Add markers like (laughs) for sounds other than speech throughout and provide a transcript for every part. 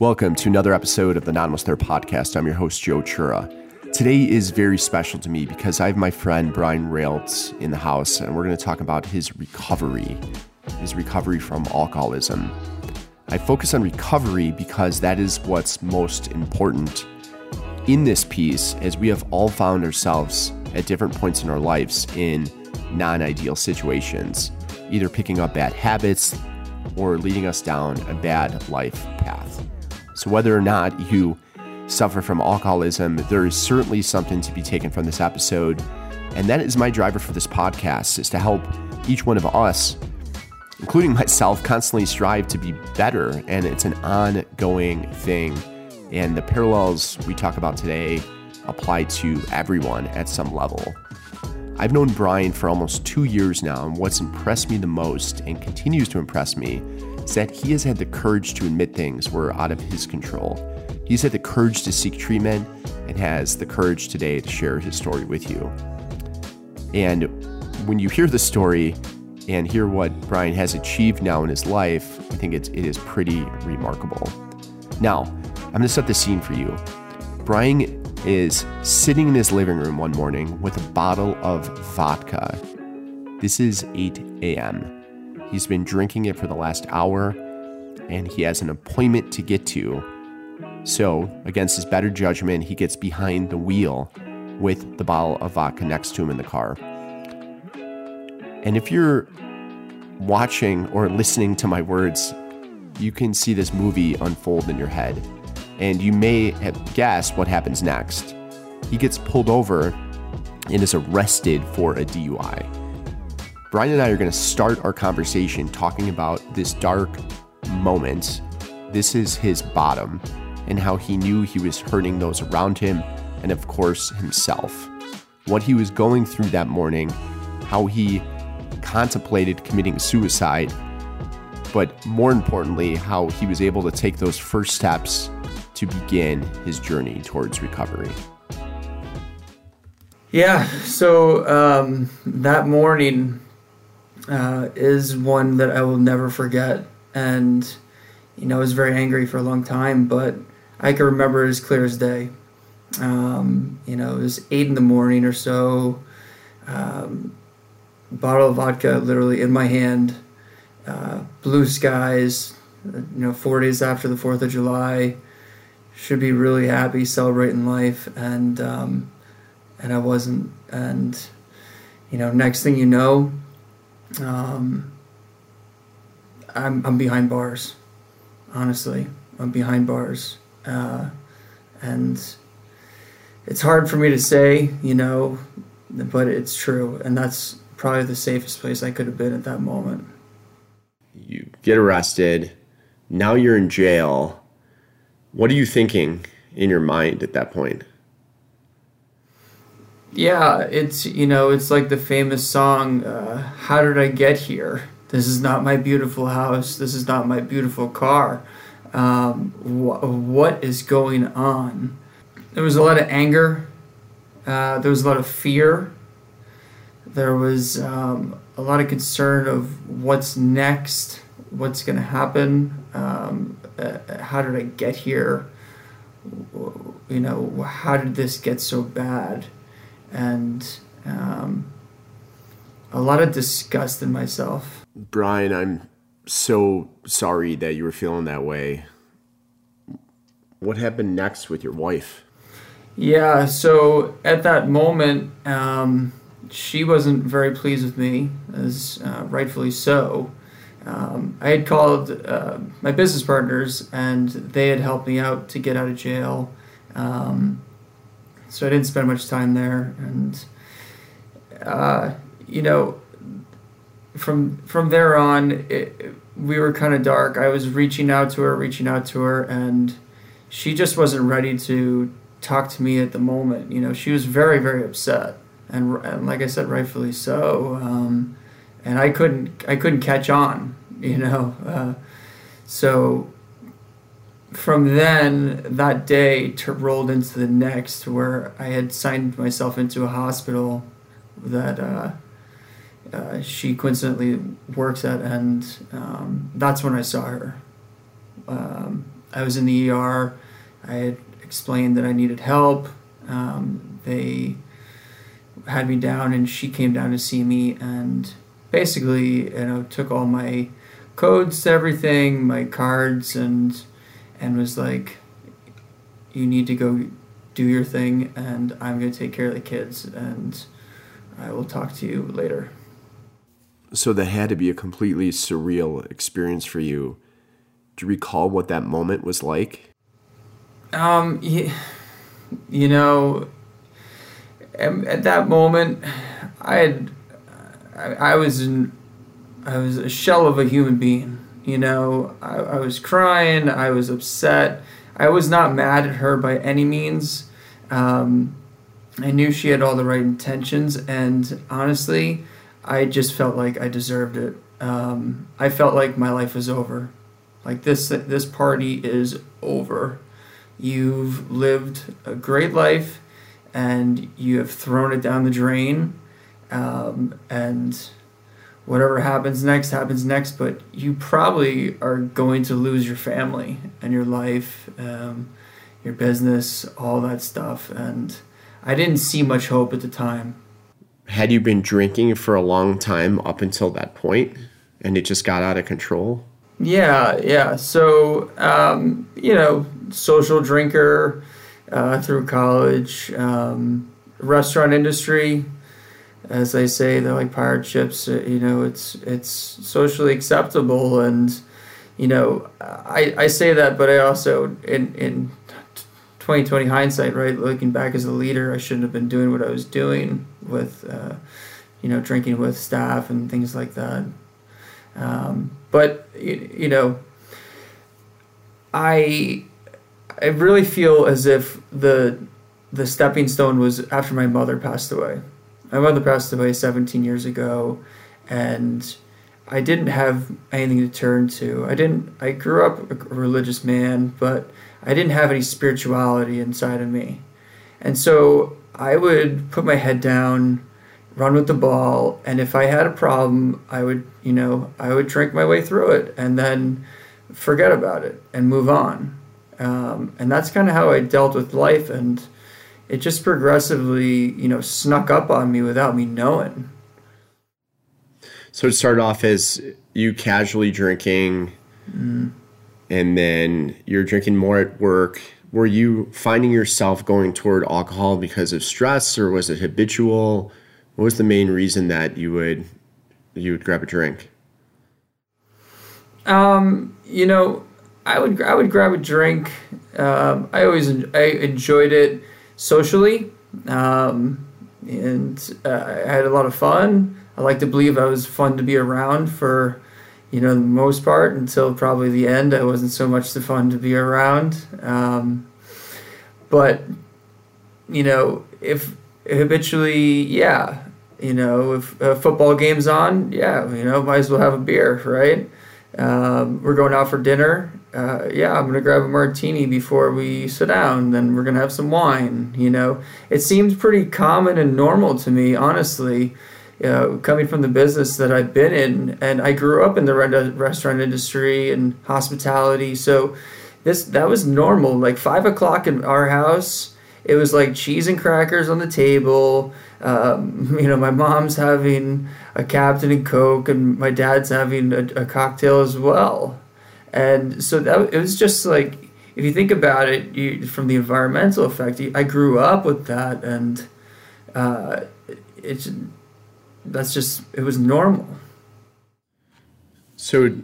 Welcome to another episode of the Not Almost There podcast. I'm your host, Joe Chura. Today is very special to me because I have my friend Brian Railtz in the house, and we're going to talk about his recovery, his recovery from alcoholism. I focus on recovery because that is what's most important in this piece, as we have all found ourselves at different points in our lives in non ideal situations, either picking up bad habits or leading us down a bad life path. So, whether or not you suffer from alcoholism, there is certainly something to be taken from this episode. And that is my driver for this podcast is to help each one of us, including (laughs) myself, constantly strive to be better. And it's an ongoing thing. And the parallels we talk about today apply to everyone at some level. I've known Brian for almost two years now, and what's impressed me the most and continues to impress me is that he has had the courage to admit things were out of his control. He's had the courage to seek treatment and has the courage today to share his story with you. And when you hear the story and hear what Brian has achieved now in his life, I think it's, it is pretty remarkable. Now, I'm going to set the scene for you. Brian is sitting in his living room one morning with a bottle of vodka. This is 8 a.m. He's been drinking it for the last hour and he has an appointment to get to so, against his better judgment, he gets behind the wheel with the bottle of vodka next to him in the car. And if you're watching or listening to my words, you can see this movie unfold in your head. And you may have guessed what happens next. He gets pulled over and is arrested for a DUI. Brian and I are going to start our conversation talking about this dark moment. This is his bottom and how he knew he was hurting those around him and, of course, himself. What he was going through that morning, how he contemplated committing suicide, but more importantly, how he was able to take those first steps to begin his journey towards recovery. Yeah, so um, that morning uh, is one that I will never forget. And, you know, I was very angry for a long time, but I can remember it as clear as day. Um, you know, it was eight in the morning or so. Um, bottle of vodka literally in my hand. Uh, blue skies. You know, four days after the Fourth of July. Should be really happy, celebrating life, and um, and I wasn't. And you know, next thing you know, um, I'm I'm behind bars. Honestly, I'm behind bars. Uh, and it's hard for me to say, you know, but it's true. And that's probably the safest place I could have been at that moment. You get arrested. Now you're in jail. What are you thinking in your mind at that point? Yeah, it's, you know, it's like the famous song, uh, How Did I Get Here? This is not my beautiful house. This is not my beautiful car um, wh- what is going on. There was a lot of anger. Uh, there was a lot of fear. There was um, a lot of concern of what's next, what's going to happen, um, uh, how did I get here? You know, how did this get so bad? And um, a lot of disgust in myself. Brian, I'm so sorry that you were feeling that way. What happened next with your wife? Yeah, so at that moment, um, she wasn't very pleased with me, as uh, rightfully so. Um, I had called uh, my business partners, and they had helped me out to get out of jail. Um, so I didn't spend much time there, and uh, you know, from from there on, it, we were kind of dark. I was reaching out to her, reaching out to her, and she just wasn't ready to talk to me at the moment. You know, she was very, very upset, and, and like I said, rightfully so. Um, and I couldn't, I couldn't catch on. You know, uh, so from then that day to rolled into the next, where I had signed myself into a hospital that. Uh, uh, she coincidentally works at, and um, that's when I saw her. Um, I was in the ER. I had explained that I needed help. Um, they had me down, and she came down to see me, and basically, you know, took all my codes to everything, my cards, and and was like, "You need to go do your thing, and I'm going to take care of the kids, and I will talk to you later." So that had to be a completely surreal experience for you. Do you recall what that moment was like? Um, you, you know, at that moment, I had, I, I was in, I was a shell of a human being. You know, I, I was crying. I was upset. I was not mad at her by any means. Um, I knew she had all the right intentions, and honestly, I just felt like I deserved it. Um, I felt like my life was over. Like this, this party is over. You've lived a great life, and you have thrown it down the drain. Um, and whatever happens next happens next. But you probably are going to lose your family and your life, um, your business, all that stuff. And I didn't see much hope at the time had you been drinking for a long time up until that point and it just got out of control? Yeah, yeah. So, um, you know, social drinker uh, through college, um, restaurant industry, as they say, they're like pirate ships. Uh, you know, it's it's socially acceptable, and you know, I, I say that, but I also in in 2020 hindsight, right? Looking back as a leader, I shouldn't have been doing what I was doing with, uh, you know, drinking with staff and things like that. Um, but you know, I I really feel as if the the stepping stone was after my mother passed away. My mother passed away 17 years ago, and I didn't have anything to turn to. I didn't. I grew up a religious man, but I didn't have any spirituality inside of me. And so I would put my head down, run with the ball, and if I had a problem, I would, you know, I would drink my way through it and then forget about it and move on. Um, and that's kind of how I dealt with life, and it just progressively, you know, snuck up on me without me knowing. So it started off as you casually drinking. Mm. and then you're drinking more at work. Were you finding yourself going toward alcohol because of stress or was it habitual? What was the main reason that you would you would grab a drink? Um you know i would i would grab a drink. Um, i always i enjoyed it socially um, and uh, i had a lot of fun i like to believe i was fun to be around for you know, the most part until probably the end. I wasn't so much the fun to be around. Um, but, you know, if habitually, yeah, you know, if a football game's on, yeah, you know, might as well have a beer, right? Um, we're going out for dinner. Uh, yeah, I'm gonna grab a martini before we sit down. Then we're gonna have some wine. You know, it seems pretty common and normal to me, honestly you know, coming from the business that I've been in, and I grew up in the restaurant industry and hospitality, so this that was normal. Like five o'clock in our house, it was like cheese and crackers on the table. Um, (laughs) you know, my mom's having a Captain and Coke, and my dad's having a, a cocktail as well. And so that it was just like if you think about it, you, from the environmental effect, I grew up with that, and uh, it's that's just it was normal. So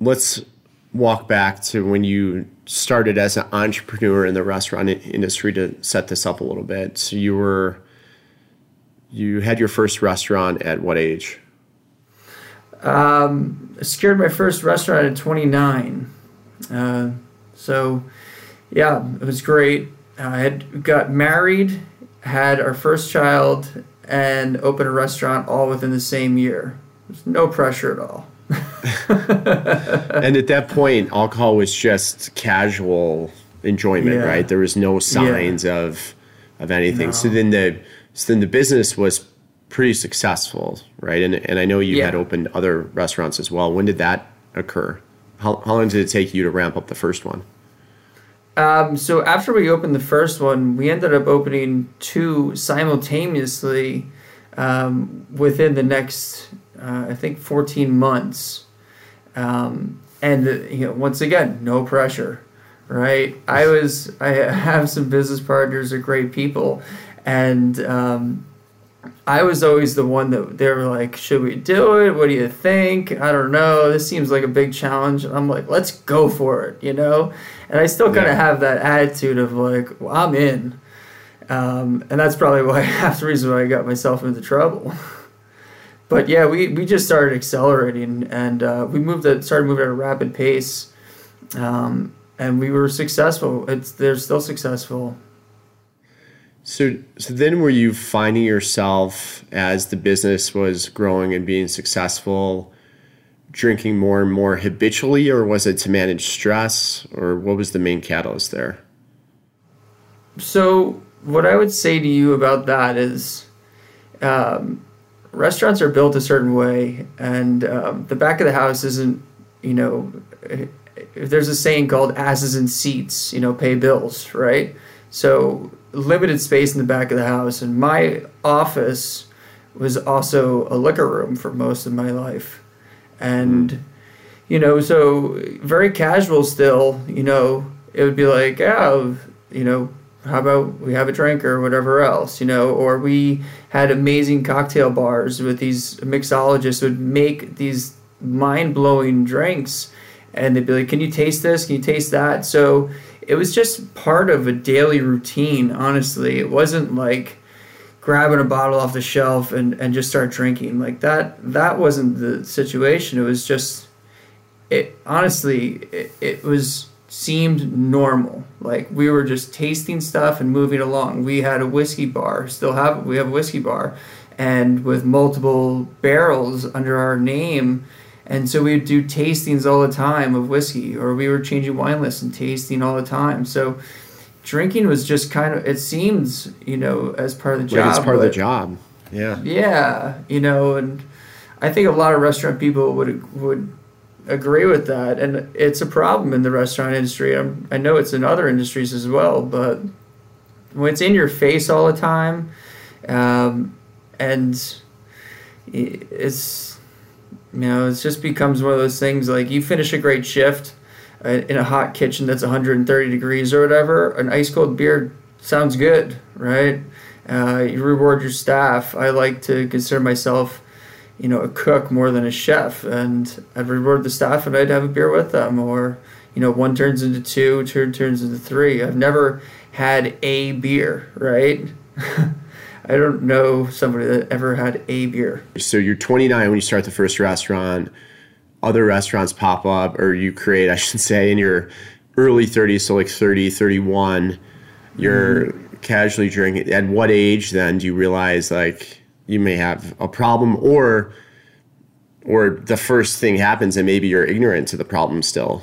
let's walk back to when you started as an entrepreneur in the restaurant industry to set this up a little bit. So you were you had your first restaurant at what age? Um, I secured my first restaurant at 29. Uh, so yeah, it was great. I had got married, had our first child, and opened a restaurant all within the same year. There's no pressure at all. (laughs) and at that point, alcohol was just casual enjoyment, yeah. right? There was no signs yeah. of of anything. No. So then the so then the business was pretty successful, right? And and I know you yeah. had opened other restaurants as well. When did that occur? how, how long did it take you to ramp up the first one? Um, so after we opened the first one, we ended up opening two simultaneously um, within the next, uh, I think, 14 months. Um, and you know, once again, no pressure, right? I was, I have some business partners, are great people, and um, I was always the one that they were like, "Should we do it? What do you think?" I don't know. This seems like a big challenge, and I'm like, "Let's go for it," you know. And I still kind of yeah. have that attitude of like, well, "I'm in," um, and that's probably why (laughs) half the reason why I got myself into trouble. (laughs) but yeah, we, we just started accelerating, and uh, we moved at started moving at a rapid pace, um, and we were successful. It's they're still successful. So, so then were you finding yourself as the business was growing and being successful, drinking more and more habitually, or was it to manage stress, or what was the main catalyst there? So, what I would say to you about that is, um, restaurants are built a certain way, and um, the back of the house isn't, you know, there's a saying called "asses in seats," you know, pay bills, right? So limited space in the back of the house, and my office was also a liquor room for most of my life, and mm. you know, so very casual still. You know, it would be like, oh, you know, how about we have a drink or whatever else, you know, or we had amazing cocktail bars with these mixologists would make these mind blowing drinks and they'd be like, Can you taste this? Can you taste that? So it was just part of a daily routine, honestly. It wasn't like grabbing a bottle off the shelf and, and just start drinking. Like that that wasn't the situation. It was just it honestly it, it was seemed normal. Like we were just tasting stuff and moving along. We had a whiskey bar, still have we have a whiskey bar and with multiple barrels under our name and so we would do tastings all the time of whiskey, or we were changing wine lists and tasting all the time. So drinking was just kind of, it seems, you know, as part of the job. Like it's part of the job. Yeah. Yeah. You know, and I think a lot of restaurant people would, would agree with that. And it's a problem in the restaurant industry. I'm, I know it's in other industries as well, but when it's in your face all the time, um, and it's, you know, it just becomes one of those things like you finish a great shift uh, in a hot kitchen that's 130 degrees or whatever, an ice cold beer sounds good, right? Uh, you reward your staff. I like to consider myself, you know, a cook more than a chef, and I'd reward the staff and I'd have a beer with them, or you know, one turns into two, two turns into three. I've never had a beer, right? (laughs) I don't know somebody that ever had a beer. So you're 29 when you start the first restaurant. Other restaurants pop up, or you create, I should say, in your early 30s, so like 30, 31. You're mm. casually drinking. At what age then do you realize like you may have a problem, or or the first thing happens and maybe you're ignorant to the problem still?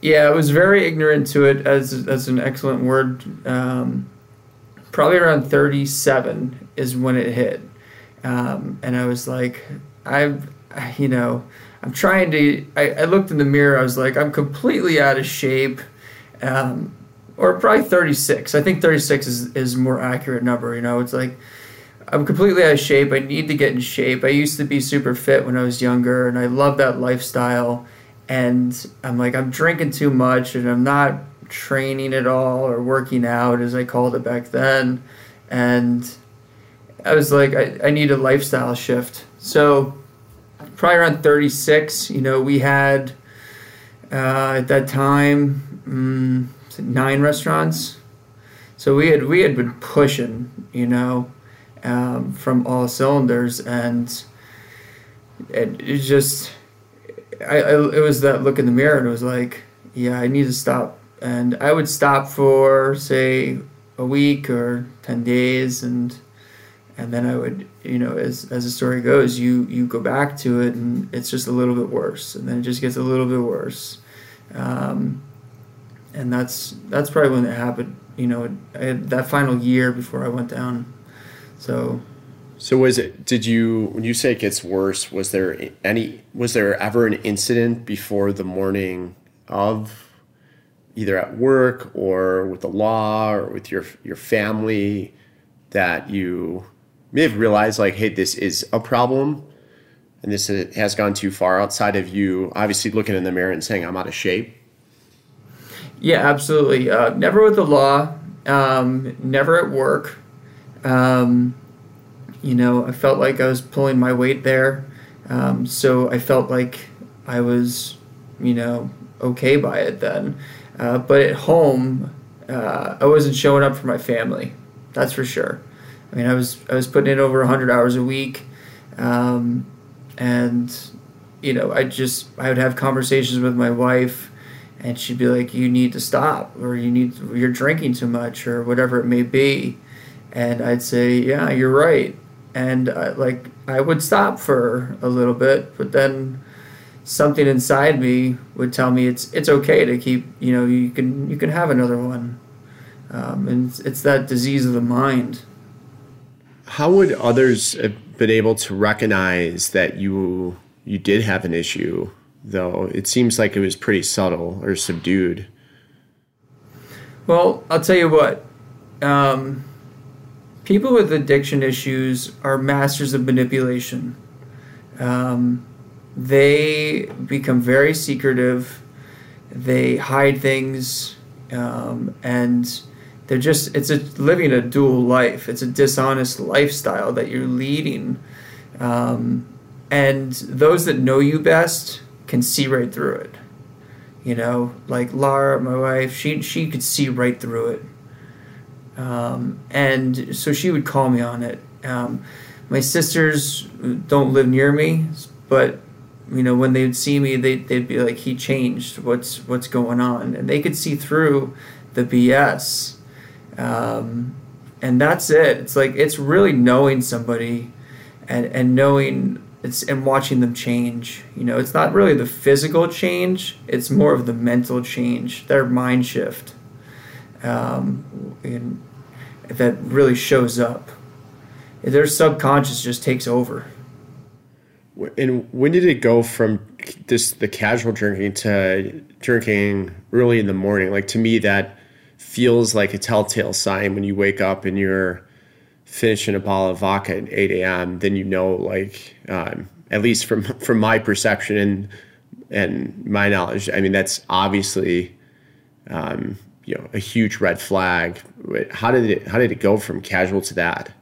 Yeah, I was very ignorant to it, as as an excellent word. Um, probably around 37 is when it hit. Um, and I was like, I've, you know, I'm trying to, I, I, looked in the mirror, I was like, I'm completely out of shape. Um, or probably 36. I think 36 is, is more accurate number, you know, it's like, I'm completely out of shape. I need to get in shape. I used to be super fit when I was younger and I love that lifestyle. And I'm like, I'm drinking too much and I'm not training at all or working out as I called it back then. And I was like, I, I need a lifestyle shift. So probably around 36, you know, we had uh, at that time um, nine restaurants. So we had we had been pushing, you know, um, from all cylinders, and it, it just, I, I, it was that look in the mirror, and it was like, yeah, I need to stop and I would stop for say a week or ten days, and and then I would you know as as the story goes, you you go back to it, and it's just a little bit worse, and then it just gets a little bit worse, um, and that's that's probably when it happened. You know, that final year before I went down, so So was it? Did you when you say it gets worse? Was there any? Was there ever an incident before the morning of, either at work or with the law or with your your family, that you may have realized like, hey, this is a problem, and this has gone too far outside of you obviously looking in the mirror and saying I'm out of shape. Yeah, absolutely. Uh, never with the law. Um, never at work. Um, you know, I felt like I was pulling my weight there. Um, so I felt like I was, you know, okay by it then. Uh, but at home, uh, I wasn't showing up for my family. That's for sure. I mean, I was I was putting in over 100 hours a week, um, and you know, I just I would have conversations with my wife, and she'd be like, "You need to stop, or you need you're drinking too much, or whatever it may be," and I'd say, "Yeah, you're right." and uh, like I would stop for a little bit, but then something inside me would tell me it's it's okay to keep. You know, you can you can have another one, um, and it's, it's that disease of the mind. How would others have been able to recognize that you you did have an issue? Though it seems like it was pretty subtle or subdued. Well, I'll tell you what. Um, people with addiction issues are masters of manipulation. Um, they become very secretive. They hide things, um, and they're just it's a living a dual life. It's a dishonest lifestyle that you're leading, um, and those that know you best can see right through it. You know, like Laura, my wife, she she could see right through it um, and so she would call me on it. Um, my sisters don't live near me, but you know when they'd see me, they they'd be like, "He changed. What's what's going on?" And they could see through the BS. Um, and that's it. It's like it's really knowing somebody, and and knowing it's and watching them change. You know, it's not really the physical change; it's more of the mental change, their mind shift um, and that really shows up. Their subconscious just takes over. And when did it go from this the casual drinking to drinking early in the morning? Like to me, that feels like a telltale sign when you wake up and you're finishing a bottle of vodka at 8 a.m. Then you know, like um, at least from from my perception and and my knowledge, I mean that's obviously um, you know a huge red flag. How did it how did it go from casual to that?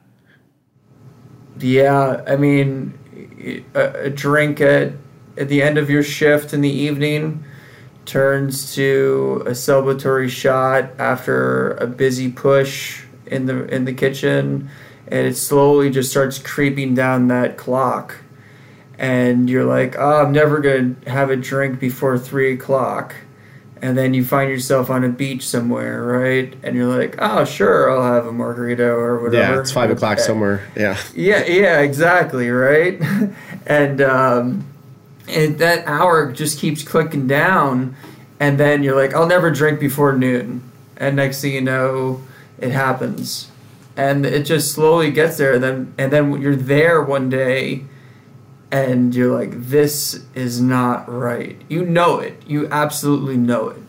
Yeah, I mean, a, a drink at at the end of your shift in the evening turns to a celebratory shot after a busy push in the in the kitchen and it slowly just starts creeping down that clock. And you're like oh i'm never going to have a drink before three o'clock and then you find yourself on a beach somewhere, right? And you're like, oh, sure, I'll have a margarita or whatever. Yeah, it's five o'clock somewhere. Yeah. Yeah, yeah, exactly, right? (laughs) and um, and that hour just keeps clicking down, and then you're like, I'll never drink before noon, and next thing you know, it happens, and it just slowly gets there. And then and then you're there one day and you're like, this is not right. You know it. You absolutely know it.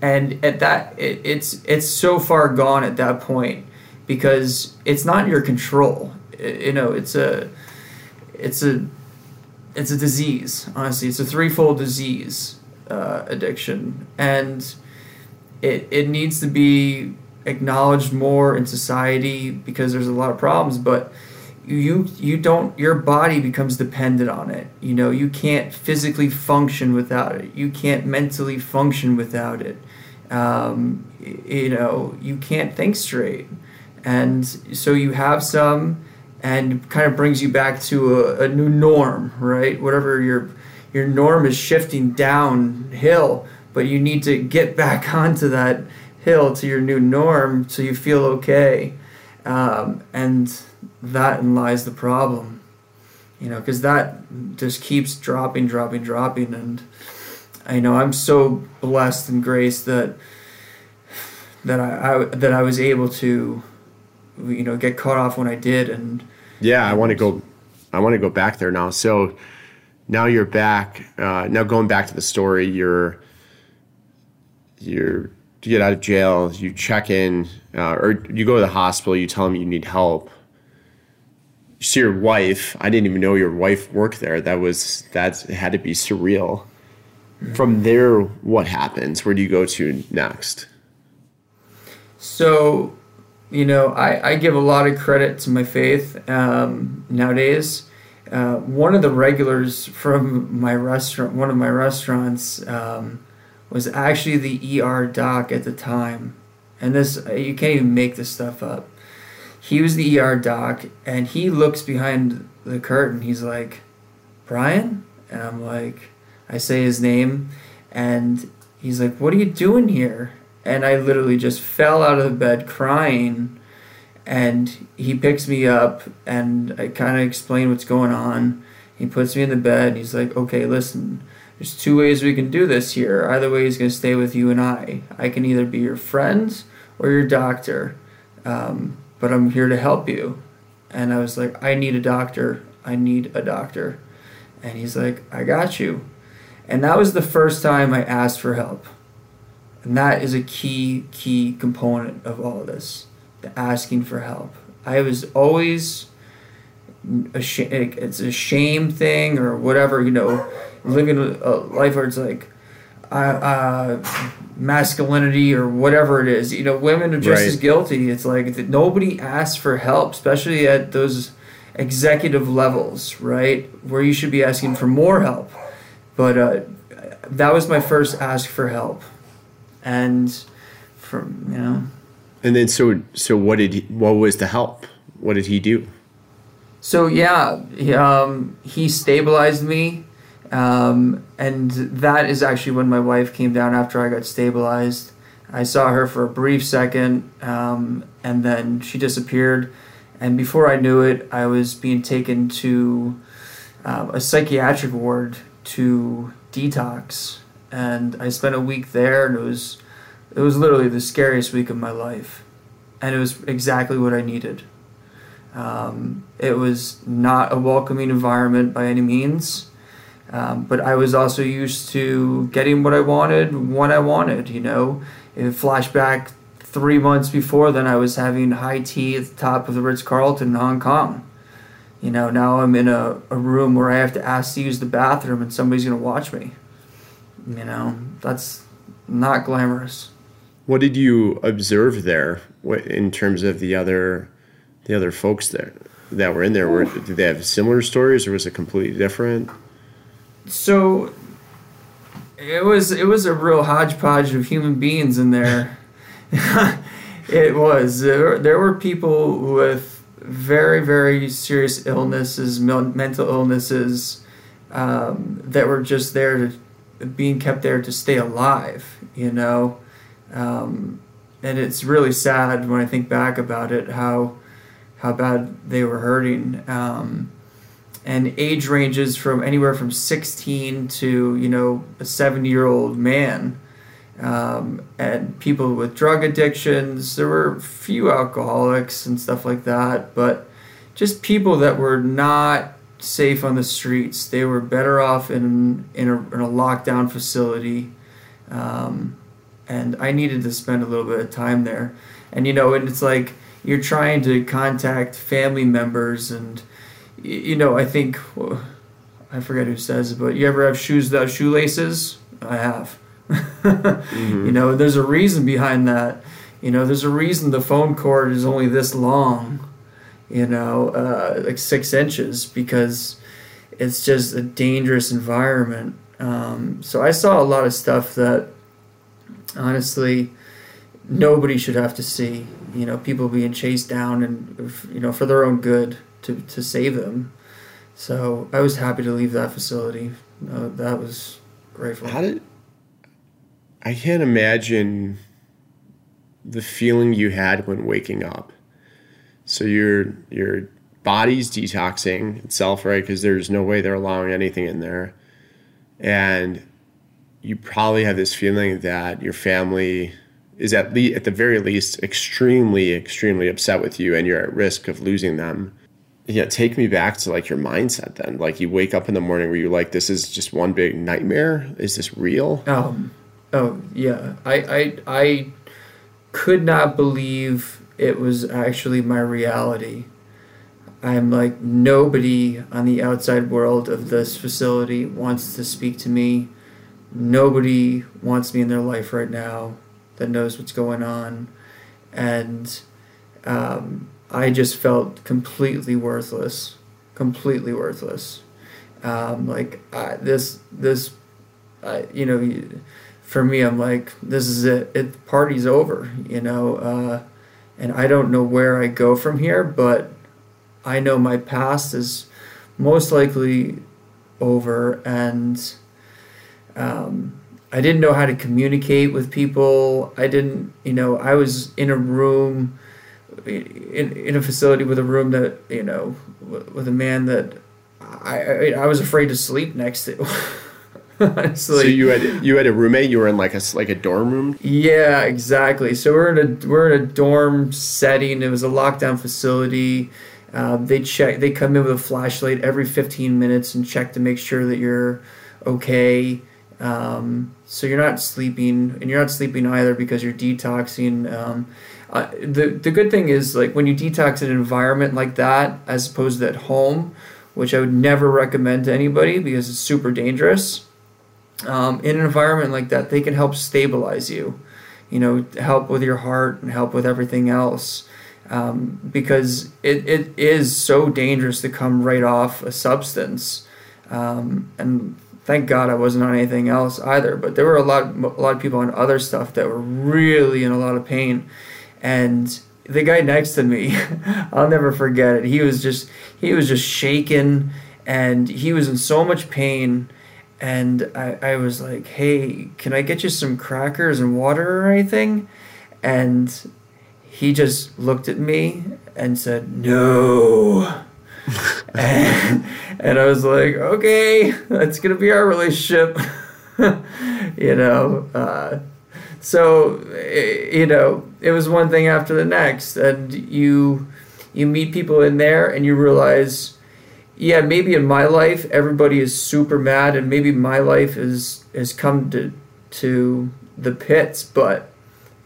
And at that, it, it's it's so far gone at that point because it's not in your control. It, you know, it's a it's a it's a disease. Honestly, it's a threefold disease uh, addiction, and it it needs to be acknowledged more in society because there's a lot of problems, but you you don't your body becomes dependent on it. You know you can't physically function without it. You can't mentally function without it. Um, you know you can't think straight. And so you have some and kind of brings you back to a, a new norm right? Whatever your your norm is shifting downhill but you need to get (laughs) back onto that hill to your new norm so you feel okay um, and that lies the problem you know because that just keeps dropping dropping dropping and i know i'm so blessed and graced that that I, I that i was able to you know get caught off when i did and Yeah, I want to go. I want to go back there now. So now you're back. Uh, now going back to the story, you're you're you get out of jail. You check in, uh, or you go to the hospital. You tell them you need help. You see your wife. I didn't even know your wife worked there. That was that had to be surreal. From there, what happens? Where do you go to next? So, you know, I, I give a lot of credit to my faith um, nowadays. Uh, one of the regulars from my restaurant, one of my restaurants, um, was actually the ER doc at the time. And this, you can't even make this stuff up. He was the ER doc, and he looks behind the curtain. He's like, Brian? And I'm like, I say his name, and he's like, What are you doing here? And I literally just fell out of the bed crying. And he picks me up, and I kind of explain what's going on. He puts me in the bed. And he's like, Okay, listen, there's two ways we can do this here. Either way, he's going to stay with you and I. I can either be your friend or your doctor, um, but I'm here to help you. And I was like, I need a doctor. I need a doctor. And he's like, I got you. And that was the first time I asked for help. And that is a key, key component of all of this the asking for help. I was always a sh- it's a shame thing or whatever, you know, living a life where it's like uh, uh, masculinity or whatever it is. You know, women are just right. as guilty. It's like nobody asks for help, especially at those executive levels, right? Where you should be asking for more help. But uh, that was my first ask for help, and from you know. And then so so what did he, what was the help? What did he do? So yeah, he, um, he stabilized me, um, and that is actually when my wife came down after I got stabilized. I saw her for a brief second, um, and then she disappeared. And before I knew it, I was being taken to um, a psychiatric ward to detox, and I spent a week there, and it was it was literally the scariest week of my life, and it was exactly what I needed. Um, it was not a welcoming environment by any means, um, but I was also used to getting what I wanted when I wanted. You know, if flashback three months before then, I was having high tea at the top of the Ritz Carlton in Hong Kong. You know, now I'm in a, a room where I have to ask to use the bathroom and somebody's going to watch me. You know, that's not glamorous. What did you observe there in terms of the other the other folks there that were in there? Were did they have similar stories, or was it completely different? So it was it was a real hodgepodge of human beings in there. (laughs) it was there, there were people with very very serious illnesses, mental illnesses um, that were just there to being kept there to stay alive. You know. Um, and it's really sad when I think back about it how how bad they were hurting. Um, and age ranges from anywhere from 16 to you know a 70 year old man um, and people with drug addictions. There were a few alcoholics and stuff like that but just people that were not safe on the streets. They were better off in in a, in a lockdown facility um, and i needed to spend a little bit of time there. And you know and it's like you're trying to contact family members and you know i think i forget who says it but you ever have shoes without shoelaces? I have. Mm-hmm. (laughs) you know there's a reason behind that. You know there's a reason the phone cord is only this long you know uh, like six inches because it's just a dangerous environment. Um, so i saw a lot of stuff that honestly nobody should have to see. You know people being chased down and you know for their own good to to save them. So I was happy to leave that facility. Uh, that was grateful. How did I can't imagine the feeling you had when waking up. So your your body's detoxing itself, right? Because there's no way they're allowing anything in there, and you probably have this feeling that your family is at the at the very least extremely extremely upset with you and you're at risk of losing them yeah, take me back to like your mindset then. Like you wake up in the morning where you're like, this is just one big nightmare. Is this real? Um, oh yeah, I I I could not believe it was actually my reality. I'm like nobody on the outside world of this facility wants to speak to me. Nobody wants me in their life right now that knows what's going on, and um, I just felt completely worthless, completely worthless. Um, like I, this, this, I, you know, for me, I'm like, this is it. It party's over, you know, uh, and I don't know where I go from here, but I know my past is most likely over, and um, I didn't know how to communicate with people. I didn't, you know, I was in a room in, in a facility with a room that you know with a man that I I, I was afraid to sleep next to. (laughs) Honestly. So you had you had a roommate. You were in like a like a dorm room. Yeah, exactly. So we're in a we're in a dorm setting. It was a lockdown facility. Um, they check. They come in with a flashlight every 15 minutes and check to make sure that you're okay. Um, so you're not sleeping, and you're not sleeping either because you're detoxing. Um, the the good thing is like when you detox in an environment like that, as opposed to at home, which I would never recommend to anybody because it's super dangerous. Um, in an environment like that, they can help stabilize you, you know, help with your heart and help with everything else. Um, because it, it is so dangerous to come right off a substance. Um, and thank God I wasn't on anything else either. But there were a lot, a lot of people on other stuff that were really in a lot of pain and the guy next to me, (laughs) I'll never forget it. He was just he was just shaking and he was in so much pain and I, I was like, Hey, can I get you some crackers and water or anything? And he just looked at me and said, No. and, (laughs) (laughs) and I was like, Okay, that's gonna be our relationship. you know, uh, so eh, you know it was one thing after the next and you you meet people in there and you realize yeah maybe in my life everybody is super mad and maybe my life is has come to to the pits but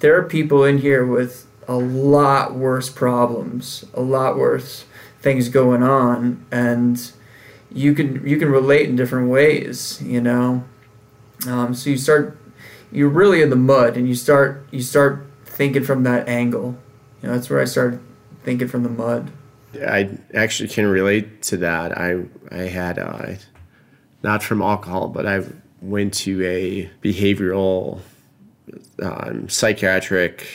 there are people in here with a lot worse problems a lot worse things going on and you can you can relate in different ways you know? Um, so you start you're really in the mud and you start you start thinking from that angle. You know, that's where I started thinking from the mud. I actually can relate to that. I I had uh, not from alcohol, but I went to a behavioral um, psychiatric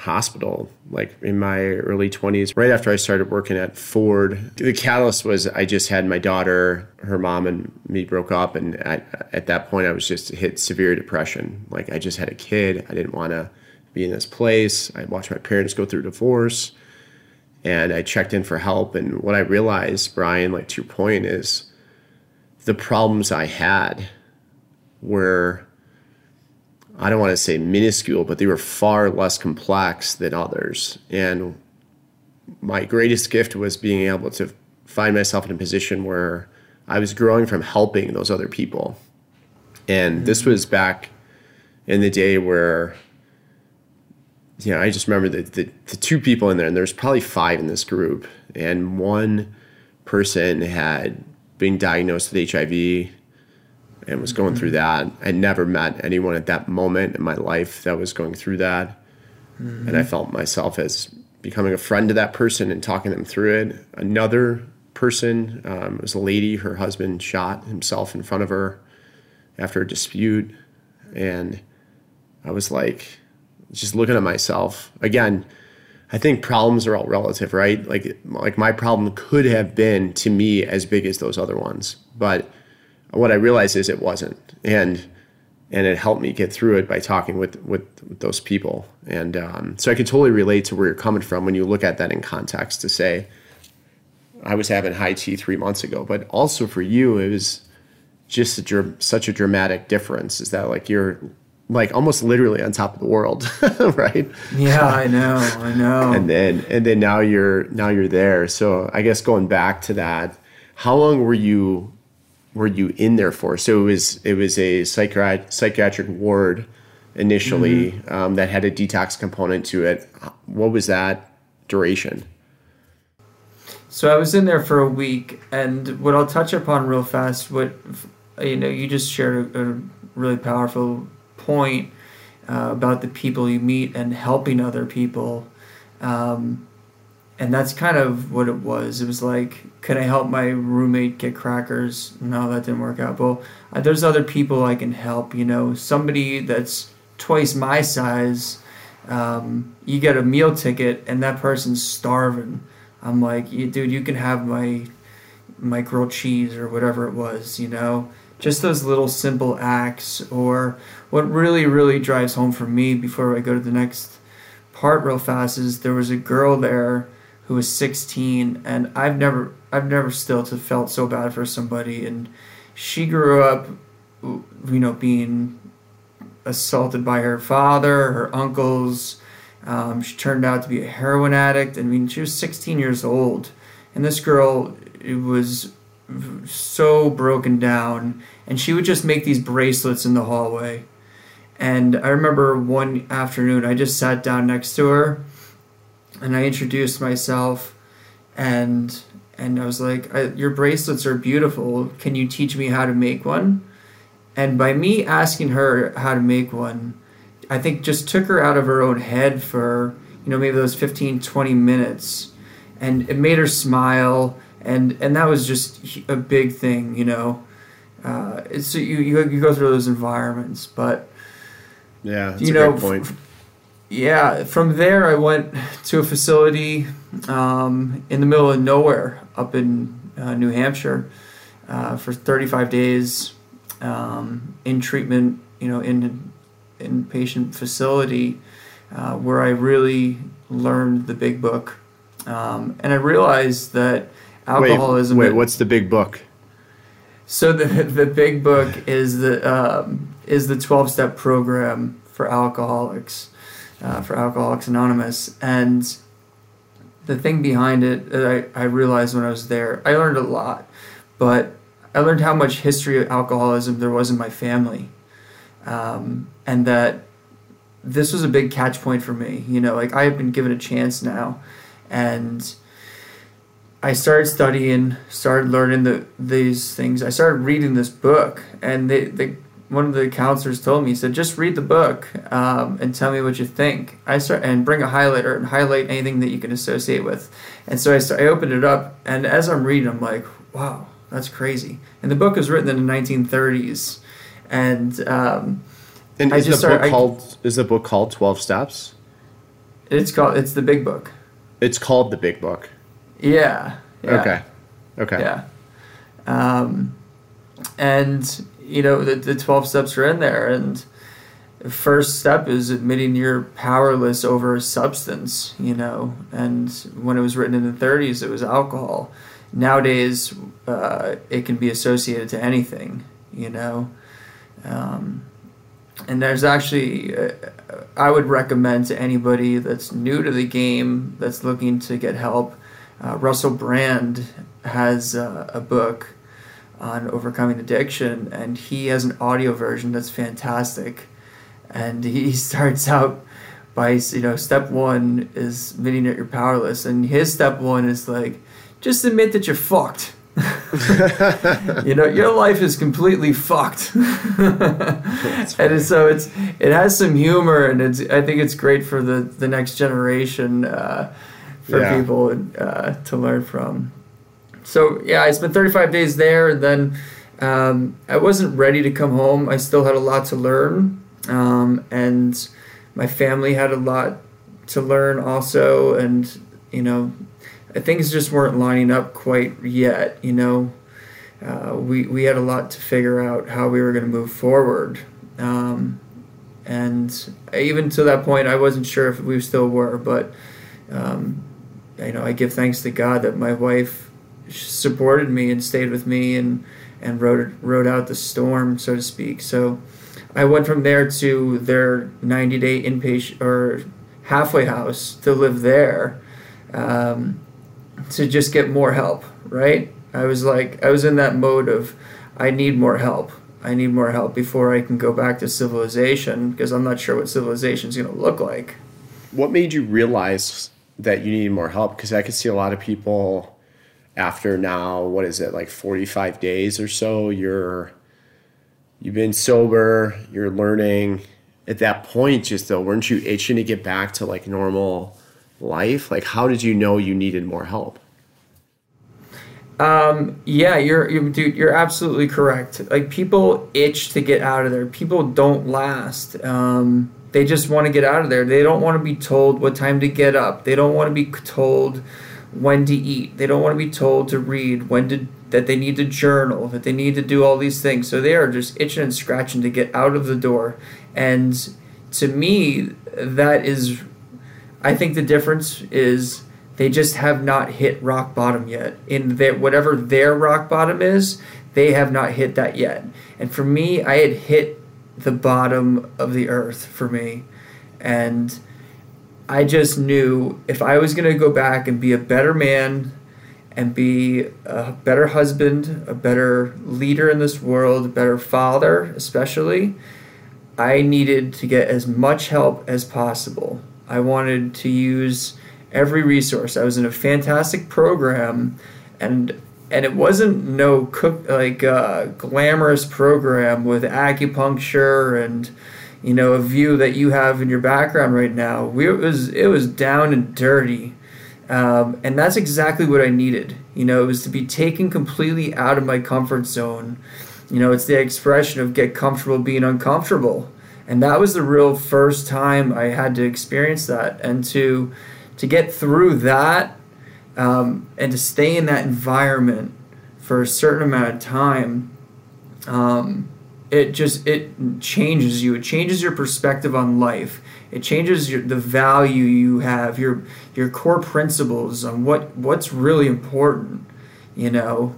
hospital like in my early 20s right after i started working at ford. The catalyst was i just had my daughter her mom and me broke up and at, at that point i was just hit severe depression. Like i just had a kid. I didn't want to be in this place. I watched my parents go through divorce and i checked in for help and what i realized brian like to your point is the problems i had were I don't want to say minuscule, but they were far less complex than others. And my greatest gift was being able to find myself in a position where I was growing from helping those other people. And this mm-hmm. was back in the day where, you know, I just remember the, the, the two people in there, and there's probably five in this group. And one person had been diagnosed with HIV and was going through that. I never met anyone at that moment in my life that was going through that. Mm-hmm. And I felt myself as becoming a friend to that person and talking them through it. Another person um, was a lady, her husband shot himself in front of her after a dispute. And I was like, just looking at myself again. I think problems are all relative, right? Like, like my problem could have been to me as big as those other ones, but what I realized is it wasn't, and and it helped me get through it by talking with with, with those people, and um, so I can totally relate to where you're coming from when you look at that in context to say, I was having high tea three months ago, but also for you it was just a, such a dramatic difference. Is that like you're like almost literally on top of the world, (laughs) right? Yeah, I know, I know. and then and then now you're now you're there. So I guess going back to that, how long were you were you in there for? So it was it was a psychiatric psychiatric ward initially Mm-hmm. um, that had a detox component to it. What was that duration? So I was in there for a week, and what I'll touch upon real fast, what you know, you just shared a, a really powerful point uh, about the people you meet and helping other people, um, and that's kind of what it was. It was like, can I help my roommate get crackers? No, that didn't work out. Well, uh, there's other people I can help. You know, somebody that's twice my size. Um, you get a meal ticket, and that person's starving. I'm like, dude, you can have my my grilled cheese or whatever it was, you know. Just those little simple acts, or what really, really drives home for me before I go to the next part real fast is there was a girl there who was 16, and I've never, I've never still to felt so bad for somebody, and she grew up, you know, being assaulted by her father, her uncles. Um, she turned out to be a heroin addict. I mean, she was 16 years old, and this girl was so broken down, and she would just make these bracelets in the hallway. And I remember one afternoon, I just sat down next to her, and I introduced myself, and and I was like, I, "Your bracelets are beautiful. Can you teach me how to make one?" And by me asking her how to make one, I think just took her out of her own head for, you know, maybe those 15, 20 minutes. And it made her smile. And, and that was just a big thing, you know. Uh, it's, you, you, you go through those environments. But, Yeah, that's you a know, great point. f- yeah, from there I went to a facility um, in the middle of nowhere up in uh, New Hampshire uh, for 35 days um, in treatment, you know, in inpatient facility uh, where I really learned the big book. Um, and I realized that alcoholism. Wait, wait, what's the big book? So the (laughs) the big book is the um, is the twelve step program for alcoholics, uh, for Alcoholics Anonymous, and the thing behind it that I, I realized when I was there, I learned a lot, but I learned how much history of alcoholism there was in my family, um, and that this was a big catch point for me. You know, like I have been given a chance now, and I started studying, started learning the these things. I started reading this book, and they, they one of the counselors told me, he said, just read the book um, and tell me what you think. I start and bring a highlighter and highlight anything that you can associate with. And so I start, I opened it up, and as I'm reading, I'm like, wow, that's crazy. And the book was written in the 1930s, and um, And I is the book I- called is the book called Twelve Steps? it's called it's the big book. It's called the Big Book. Yeah. yeah. Okay. Okay. Yeah. Um, and you know the the twelve steps are in there, and the first step is admitting you're powerless over a substance. You know, and when it was written in the '30s, it was alcohol. Nowadays, uh, it can be associated to anything. You know. Um, and there's actually, uh, I would recommend to anybody that's new to the game that's looking to get help. Uh, Russell Brand has uh, a book on overcoming addiction, and he has an audio version that's fantastic. And he (laughs) starts out by, you know, step one is admitting that you're powerless, and his step one is like, just admit that you're fucked. (laughs) you know, your life is completely fucked. (laughs) and so it's it has some humor, and it's I think it's great for the the next generation uh, for Yeah. people uh, to learn from. So yeah, I spent 35 days there, and then um, I wasn't ready to come home. I still had a lot to learn, um, and my family had a lot to learn also, and you know, things just weren't lining up quite yet. You know, uh, we we had a lot to figure out how we were going to move forward, um, and even to that point, I wasn't sure if we still were, but um, you know, I give thanks to God that my wife supported me and stayed with me and and rode rode out the storm, so to speak. So I went from there to their 90 day inpatient or halfway house to live there um, to just get more help, right? I was like, I was in that mode of, I need more help. I need more help before I can go back to civilization because I'm not sure what civilization is going to look like. What made you realize that you needed more help? Because I could see a lot of people after now, what is it, like 45 days or so, you're you've been sober, you're learning. At that point, just though, weren't you itching to get back to like normal life? Like, how did you know you needed more help? Um, yeah, you're, you're, dude, you're absolutely correct. Like people itch to get out of there. People don't last. Um, they just want to get out of there. They don't want to be told what time to get up. They don't want to be told when to eat. They don't want to be told to read, when to that they need to journal, that they need to do all these things. So they are just itching and scratching to get out of the door. And to me, that is I think the difference is they just have not hit rock bottom yet. In their whatever their rock bottom is, they have not hit that yet. And for me, I had hit the bottom of the earth for me. And I just knew if I was going to go back and be a better man and be a better husband, a better leader in this world, a better father, especially, I needed to get as much help as possible. I wanted to use every resource. I was in a fantastic program, and and it wasn't no cook like uh, glamorous program with acupuncture and you know a view that you have in your background right now. We, it was it was down and dirty, um, and that's exactly what I needed. You know, it was to be taken completely out of my comfort zone. You know, it's the expression of get comfortable being uncomfortable. And that was the real first time I had to experience that. And to to get through that um, and to stay in that environment for a certain amount of time um, it just it changes you. It changes your perspective on life. It changes your, the value you have your your core principles on what what's really important you know?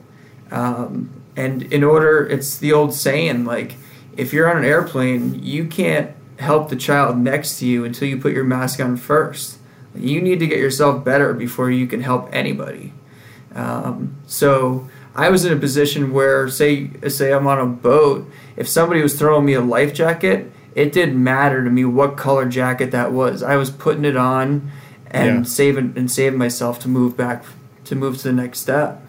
Um, and in order it's the old saying like if you're on an airplane you can't help the child next to you until you put your mask on first. You need to get yourself better before you can help anybody. Um, so I was in a position where, say, say I'm on a boat. If somebody was throwing me a life jacket, it didn't matter to me what color jacket that was. I was putting it on and yeah. saving and saving myself to move back to move to the next step.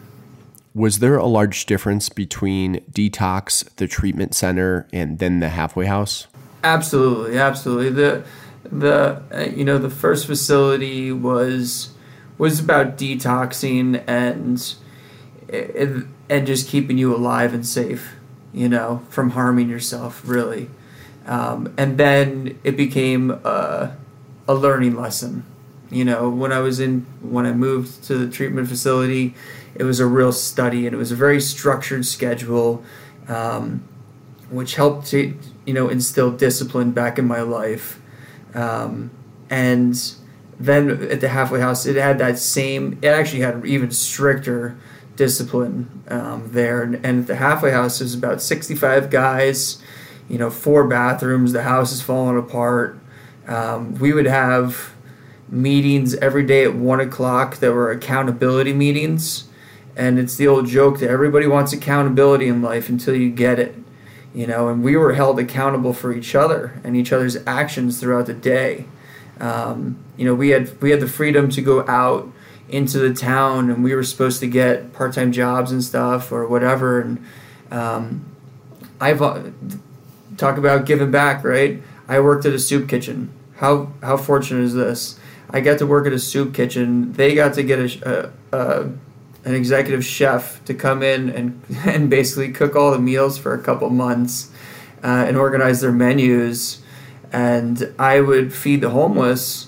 Was there a large difference between detox, the treatment center, and then the halfway house? Absolutely, absolutely. The the uh, you know the first facility was was about detoxing and and just keeping you alive and safe you know from harming yourself really um, and then it became a, a learning lesson you know when i was in when i moved to the treatment facility it was a real study and it was a very structured schedule um, which helped to you know instill discipline back in my life um, and then at the halfway house, it had that same. It actually had even stricter discipline um, there. And, and at the halfway house, there's about 65 guys. You know, four bathrooms. The house is falling apart. Um, we would have meetings every day at one o'clock that were accountability meetings. And it's the old joke that everybody wants accountability in life until you get it you know, and we were held accountable for each other and each other's actions throughout the day. Um, you know, we had we had the freedom to go out into the town, and we were supposed to get part time jobs and stuff or whatever. And um, I've talk about giving back, right? I worked at a soup kitchen. How how fortunate is this? I got to work at a soup kitchen. They got to get a, a, a an executive chef to come in and (laughs) and basically cook all the meals for a couple months uh, and organize their menus. And I would feed the homeless,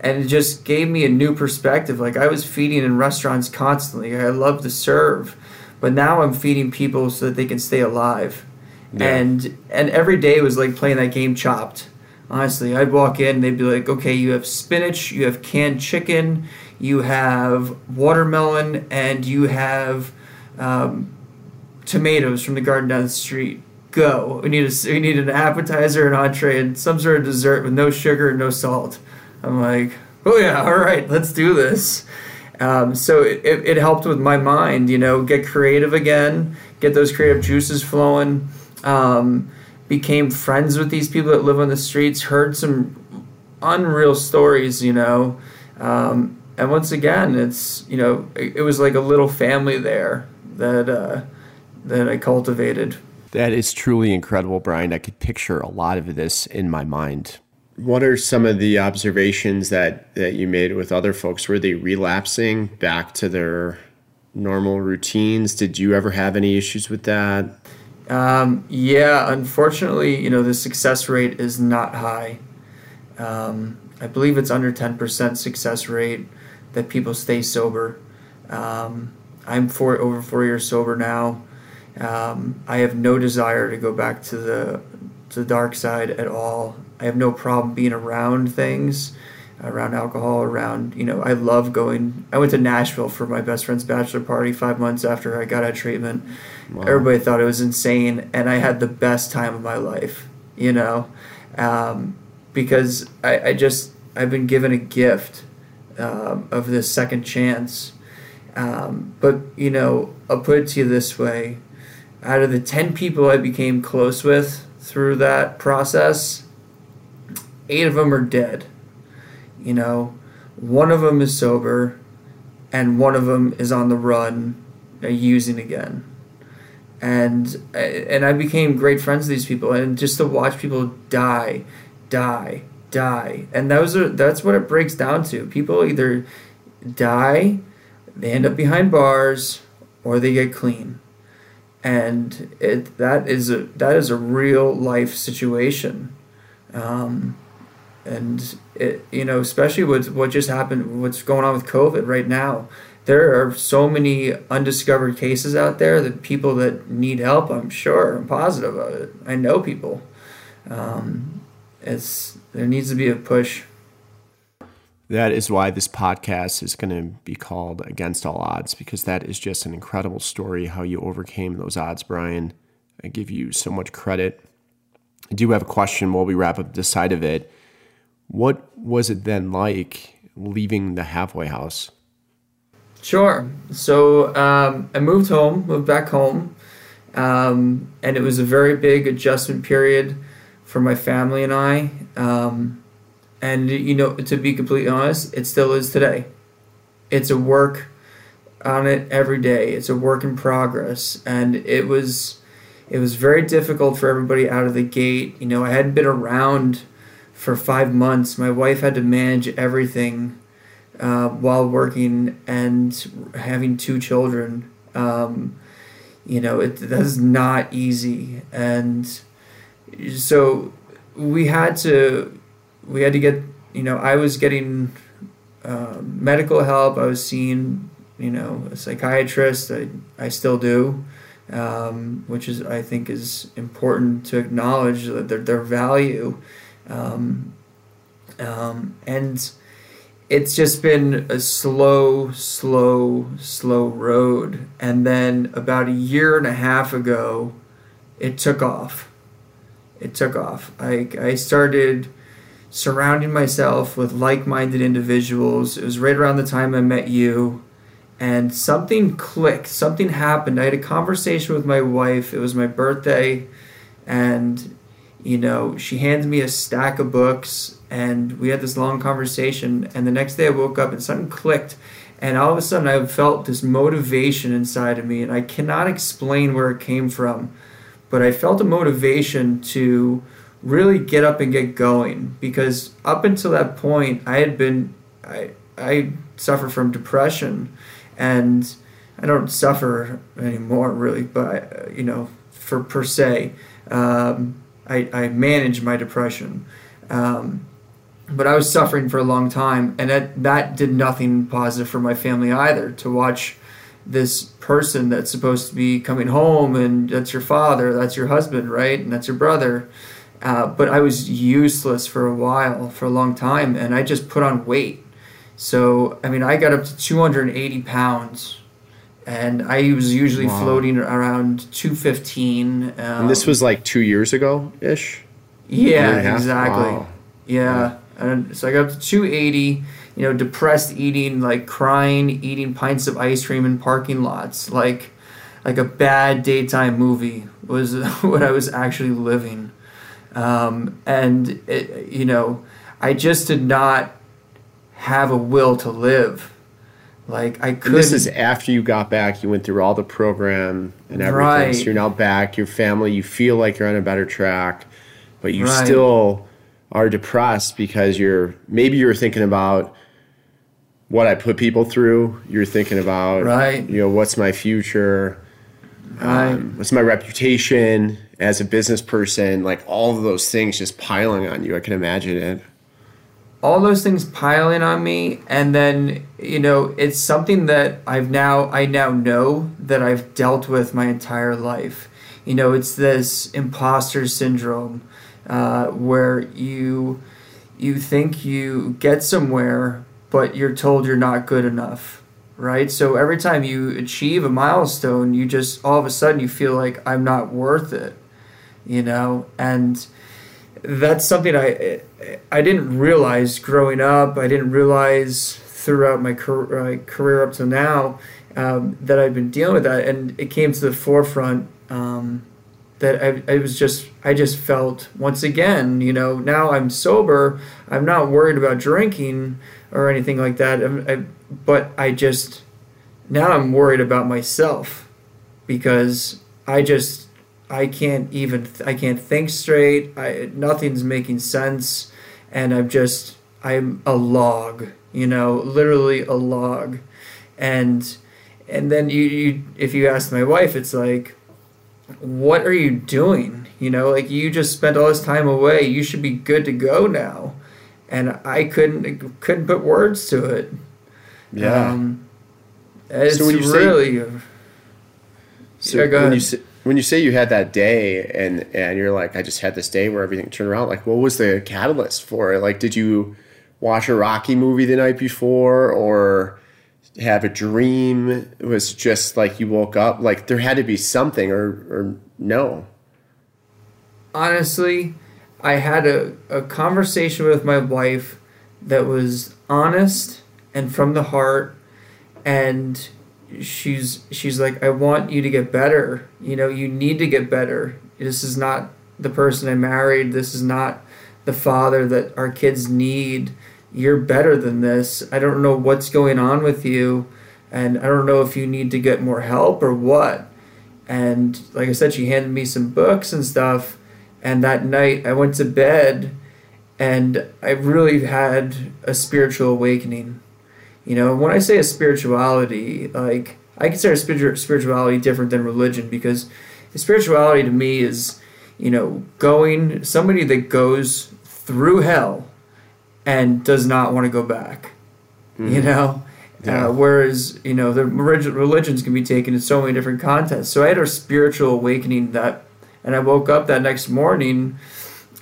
and it just gave me a new perspective. Like I was feeding in restaurants constantly. I love to serve, but now I'm feeding people so that they can stay alive. Yeah. And and every day was like playing that game Chopped. Honestly, I'd walk in, and they'd be like, "Okay, you have spinach, you have canned chicken." you have watermelon, and you have um, tomatoes from the garden down the street. go. We need a we need an appetizer, an entree, and some sort of dessert with no sugar and no salt. I'm like, oh yeah, all right, let's do this. Um, so it, it, helped with my mind, you know, get creative again, get those creative juices flowing. Um, became friends with these people that live on the streets, heard some unreal stories, you know. Um, and once again, it's, you know, it, it, was like a little family there that, uh, that I cultivated. That is truly incredible, Brian. I could picture a lot of this in my mind. What are some of the observations that, that you made with other folks? Were they relapsing back to their normal routines? Did you ever have any issues with that? Um, yeah, unfortunately, you know, the success rate is not high. Um, I believe it's under 10% success rate that people stay sober. Um, I'm four, over four years sober now. Um, I have no desire to go back to the to the dark side at all. I have no problem being around things, around alcohol, around, you know, I love going. I went to Nashville for my best friend's bachelor party five months after I got out of treatment. Wow. Everybody thought it was insane, and I had the best time of my life, you know, um, because I, I, just, I've been given a gift um, of this second chance. Um, but, you know, I'll put it to you this way out of the 10 people I became close with through that process, eight of them are dead. You know, one of them is sober, and one of them is on the run, uh, using again. And and I became great friends with these people, and just to watch people die, die, die, and those are that's what it breaks down to. People either die, they end up behind bars, or they get clean, and it that is a that is a real life situation. Um, and it, you know, especially with what just happened, what's going on with COVID right now, there are so many undiscovered cases out there that people that need help. I'm sure, I'm positive of it. I know people. Um, it's there needs to be a push. That is why this podcast is going to be called Against All Odds because that is just an incredible story how you overcame those odds, Brian. I give you so much credit. I do have a question while we wrap up this side of it what was it then like leaving the halfway house? Sure. So um, I moved home, moved back home, um, and it was a very big adjustment period for my family and I. Um, and you know, to be completely honest, it still is today. It's a work on it every day. It's a work in progress, and it was it was very difficult for everybody out of the gate. You know, I hadn't been around for five months. My wife had to manage everything uh, while working and having two children. Um, you know, it that's not easy, and so we had to we had to get you know I was getting uh, medical help. I was seeing you know a psychiatrist. I I still do. Um, which is I think is important to acknowledge that their, their value um, um, and it's just been a slow, slow, slow road. And then about a year and a half ago, it took off. It took off. I, I started surrounding myself with like minded individuals. It was right around the time I met you. And something clicked, something happened. I had a conversation with my wife. It was my birthday. And you know, she hands me a stack of books and we had this long conversation. And the next day I woke up and something clicked. And all of a sudden I felt this motivation inside of me. And I cannot explain where it came from, but I felt a motivation to really get up and get going because up until that point I had been, I, I suffered from depression and I don't suffer anymore really, but you know, for per se. Um, I, I managed my depression. Um, but I was suffering for a long time, and that, that did nothing positive for my family either. To watch this person that's supposed to be coming home, and that's your father, that's your husband, right? And that's your brother. Uh, but I was useless for a while, for a long time, and I just put on weight. So, I mean, I got up to 280 pounds and I was usually Wow. floating around 215. Um, And this was like two years ago ish. yeah, year and a half? exactly. Wow. Yeah. And so I got up to 280, you know, depressed eating, like crying, eating pints of ice cream in parking lots, like like a bad daytime movie was (laughs) what I was actually living. Um, and, it, you know, I just did not have a will to live. Like I couldn't. this is after you got back. You went through all the program and everything. Right. So you're now back. Your family. You feel like you're on a better track, but you Right. still are depressed because you're maybe you're thinking about what I put people through. You're thinking about Right. You know what's my future. Right. Um, what's my reputation as a business person? Like all of those things just piling on you. I can imagine it. All those things piling on me and then you know it's something that i've now i now know that i've dealt with my entire life. You know it's this imposter syndrome uh, where you you think you get somewhere but you're told you're not good enough right? So every time you achieve a milestone you just all of a sudden you feel like i'm not worth it you know? And that's something I I didn't realize growing up. I didn't realize throughout my career, my career up to now um, that I've been dealing with that, and it came to the forefront um, that I, I was just I just felt once again, you know, now I'm sober. I'm not worried about drinking or anything like that. I, but I just now I'm worried about myself because I just I can't even I can't think straight. I nothing's making sense, and I'm just I'm a log, you know, literally a log, and and then you, you if you ask my wife, it's like, what are you doing? You know, like you just spent all this time away. You should be good to go now, and I couldn't couldn't put words to it. Yeah. Um, it's when you say- really. So Yeah, go when ahead. When you say you had that day and and you're like, I just had this day where everything turned around. Like, what was the catalyst for it? Like, did you watch a Rocky movie the night before, or have a dream? It was just like you woke up. Like there had to be something, or or no. honestly, I had a, a conversation with my wife that was honest and from the heart and she's she's like I want you to get better. You know, you need to get better. This is not the person I married. This is not the father that our kids need. You're better than this. I don't know what's going on with you and I don't know if you need to get more help or what. And like I said, she handed me some books and stuff. And that night I went to bed and I really had a spiritual awakening. You know, when I say a spirituality, like I consider spirituality different than religion because spirituality to me is, you know, going somebody that goes through hell and does not want to go back. You know, Yeah. uh, whereas you know the religions can be taken in so many different contexts. So I had a spiritual awakening that, and I woke up that next morning,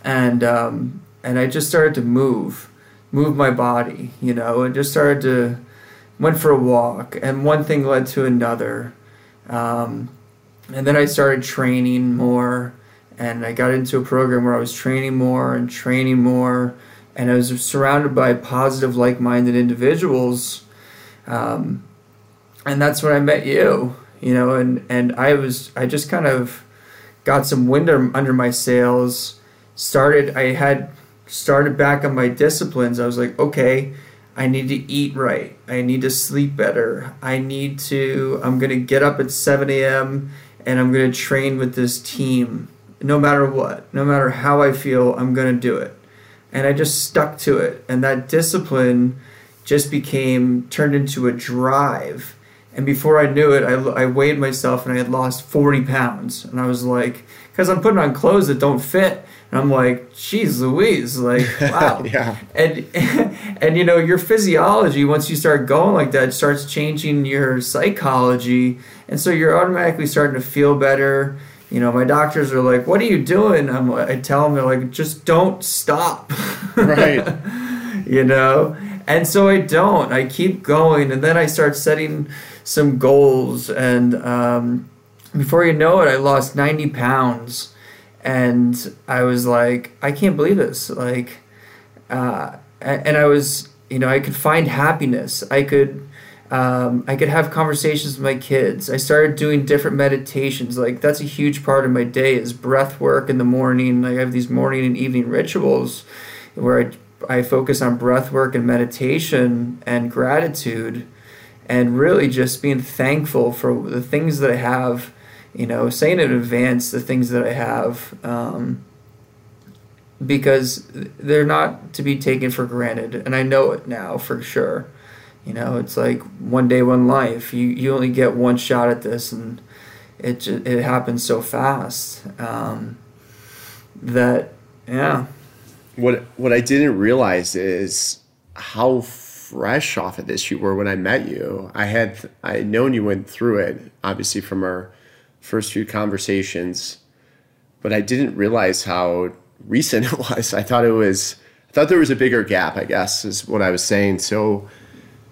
and um, and I just started to move, move my body, you know, and just started to went for a walk, and one thing led to another, um, and then I started training more, and I got into a program where I was training more and training more, and I was surrounded by positive, like-minded individuals, um, and that's when I met you, you know, and and I was I just kind of got some wind under my sails, started I had started back on my disciplines. I was like, okay, I need to eat right. I need to sleep better. I need to, I'm going to get up at 7 a.m. and I'm going to train with this team no matter what. No matter how I feel, I'm going to do it. And I just stuck to it. And that discipline just became, turned into a drive. And before I knew it, I, I weighed myself and I had lost 40 pounds. And I was like, because I'm putting on clothes that don't fit. And I'm like, geez Louise, like, (laughs) wow. Yeah. and (laughs) and you know your physiology once you start going like that starts changing your psychology. And so you're automatically starting to feel better. You know my doctors are like what are you doing? I'm, i tell them they're like just don't stop. (laughs) Right. you know? And so I don't. I keep going, and then I start setting some goals, and um, before you know it, I lost ninety pounds, and I was like, I can't believe this. Like, uh, and I was, you know, I could find happiness. I could. Um, I could have conversations with my kids. I started doing different meditations. Like that's a huge part of my day is breath work in the morning. I have these morning and evening rituals where I I focus on breath work and meditation and gratitude and really just being thankful for the things that I have, you know, saying in advance the things that I have, um, because they're not to be taken for granted. And I know it now for sure. You know, it's like one day, one life. You, you only get one shot at this, and it, it happens so fast um, that, yeah what what I didn't realize is how fresh off of this you were when I met you. I had I had known you went through it, obviously from our first few conversations, but I didn't realize how recent (laughs) it was. I thought it was I thought there was a bigger gap, I guess, is what I was saying. So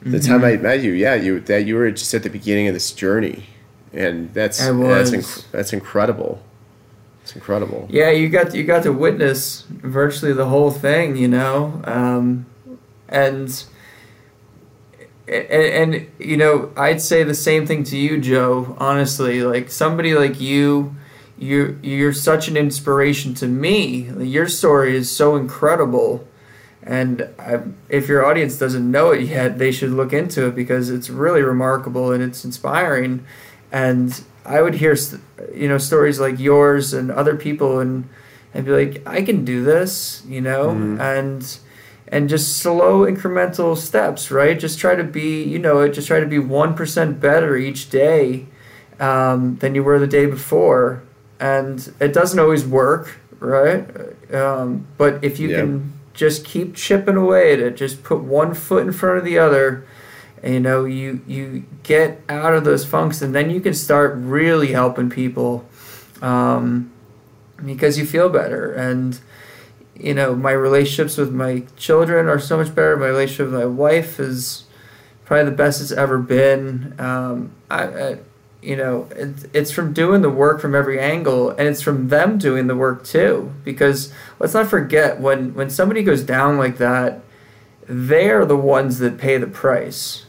the mm-hmm. time I met you, yeah, you that you were just at the beginning of this journey. And that's that's inc- that's incredible. It's incredible. Yeah, you got you got to witness virtually the whole thing, you know, um, and, and and you know I'd say the same thing to you, Joe. Honestly, like somebody like you, you you're such an inspiration to me. Your story is so incredible. And I, if your audience doesn't know it yet, they should look into it because it's really remarkable and it's inspiring. And I would hear, you know, stories like yours and other people, and and be like, I can do this, you know, mm-hmm. and and just slow incremental steps, right? Just try to be, you know, just try to be one percent better each day um, than you were the day before, and it doesn't always work, right? Um, but if you can just keep chipping away at it, just put one foot in front of the other you know you you get out of those funks and then you can start really helping people um, because you feel better and you know my relationships with my children are so much better my relationship with my wife is probably the best it's ever been um, I, I, you know it, it's from doing the work from every angle and it's from them doing the work too because let's not forget when when somebody goes down like that they're the ones that pay the price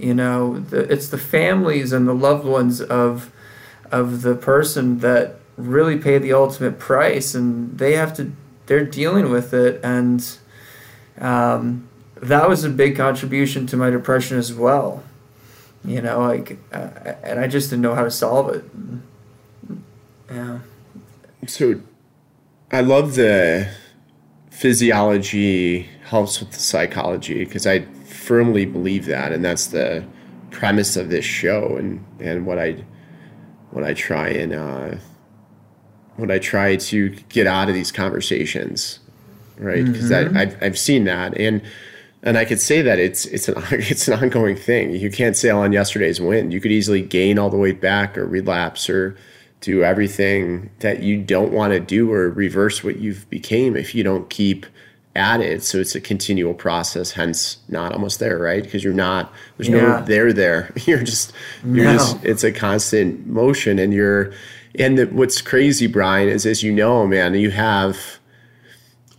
you know, the, it's the families and the loved ones of of the person that really pay the ultimate price, and they have to. They're dealing with it, and um, that was a big contribution to my depression as well. You know, like, uh, and I just didn't know how to solve it. Yeah. So, I love the physiology helps with the psychology because I firmly believe that, and that's the premise of this show, and and what I what I try and uh, what I try to get out of these conversations, right? Because mm-hmm. I've I've seen that, and and I could say that it's it's an (laughs) it's an ongoing thing. You can't sail on yesterday's wind. You could easily gain all the way back or relapse or do everything that you don't want to do or reverse what you've became if you don't keep at it. so it's a continual process hence not almost there right because you're not there's yeah. no there there (laughs) you're just you're no. just it's a constant motion and you're and the, what's crazy brian is as you know man you have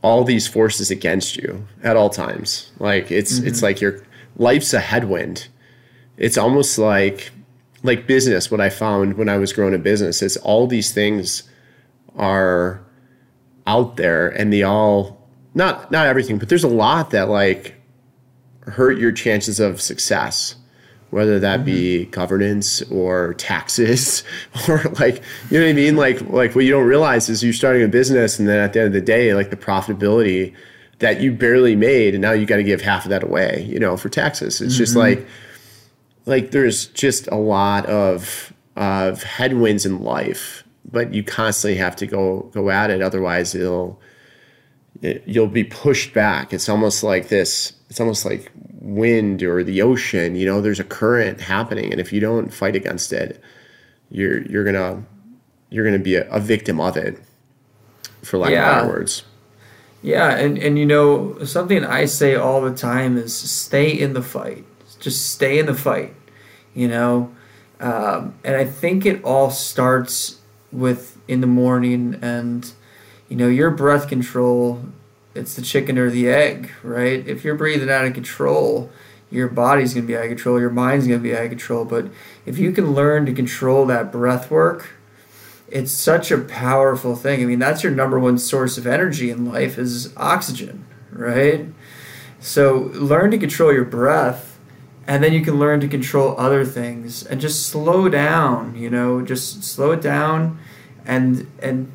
all these forces against you at all times. Like it's mm-hmm. it's like your life's a headwind. It's almost like like business what i found when i was growing a business is all these things are out there and they all not not everything, but there's a lot that like hurt your chances of success, whether that mm-hmm. be governance or taxes (laughs) or like you know what I mean. Like like what you don't realize is you're starting a business, and then at the end of the day, like the profitability that you barely made, and now you got to give half of that away, you know, for taxes. It's mm-hmm. just like like there's just a lot of of headwinds in life, but you constantly have to go go at it. Otherwise, it'll it, you'll be pushed back. It's almost like this. It's almost like wind or the ocean. You know, there's a current happening, and if you don't fight against it, you're you're gonna you're gonna be a, a victim of it, for lack yeah. of better words. Yeah, and, and you know, something I say all the time is stay in the fight. Just stay in the fight, you know? Um, and I think it all starts with in the morning and, you know, your breath control, it's the chicken or the egg, right? If you're breathing out of control, your body's going to be out of control, your mind's going to be out of control. But if you can learn to control that breath work, it's such a powerful thing. I mean, that's your number one source of energy in life is oxygen, right? So learn to control your breath and then you can learn to control other things and just slow down, you know, just slow it down and and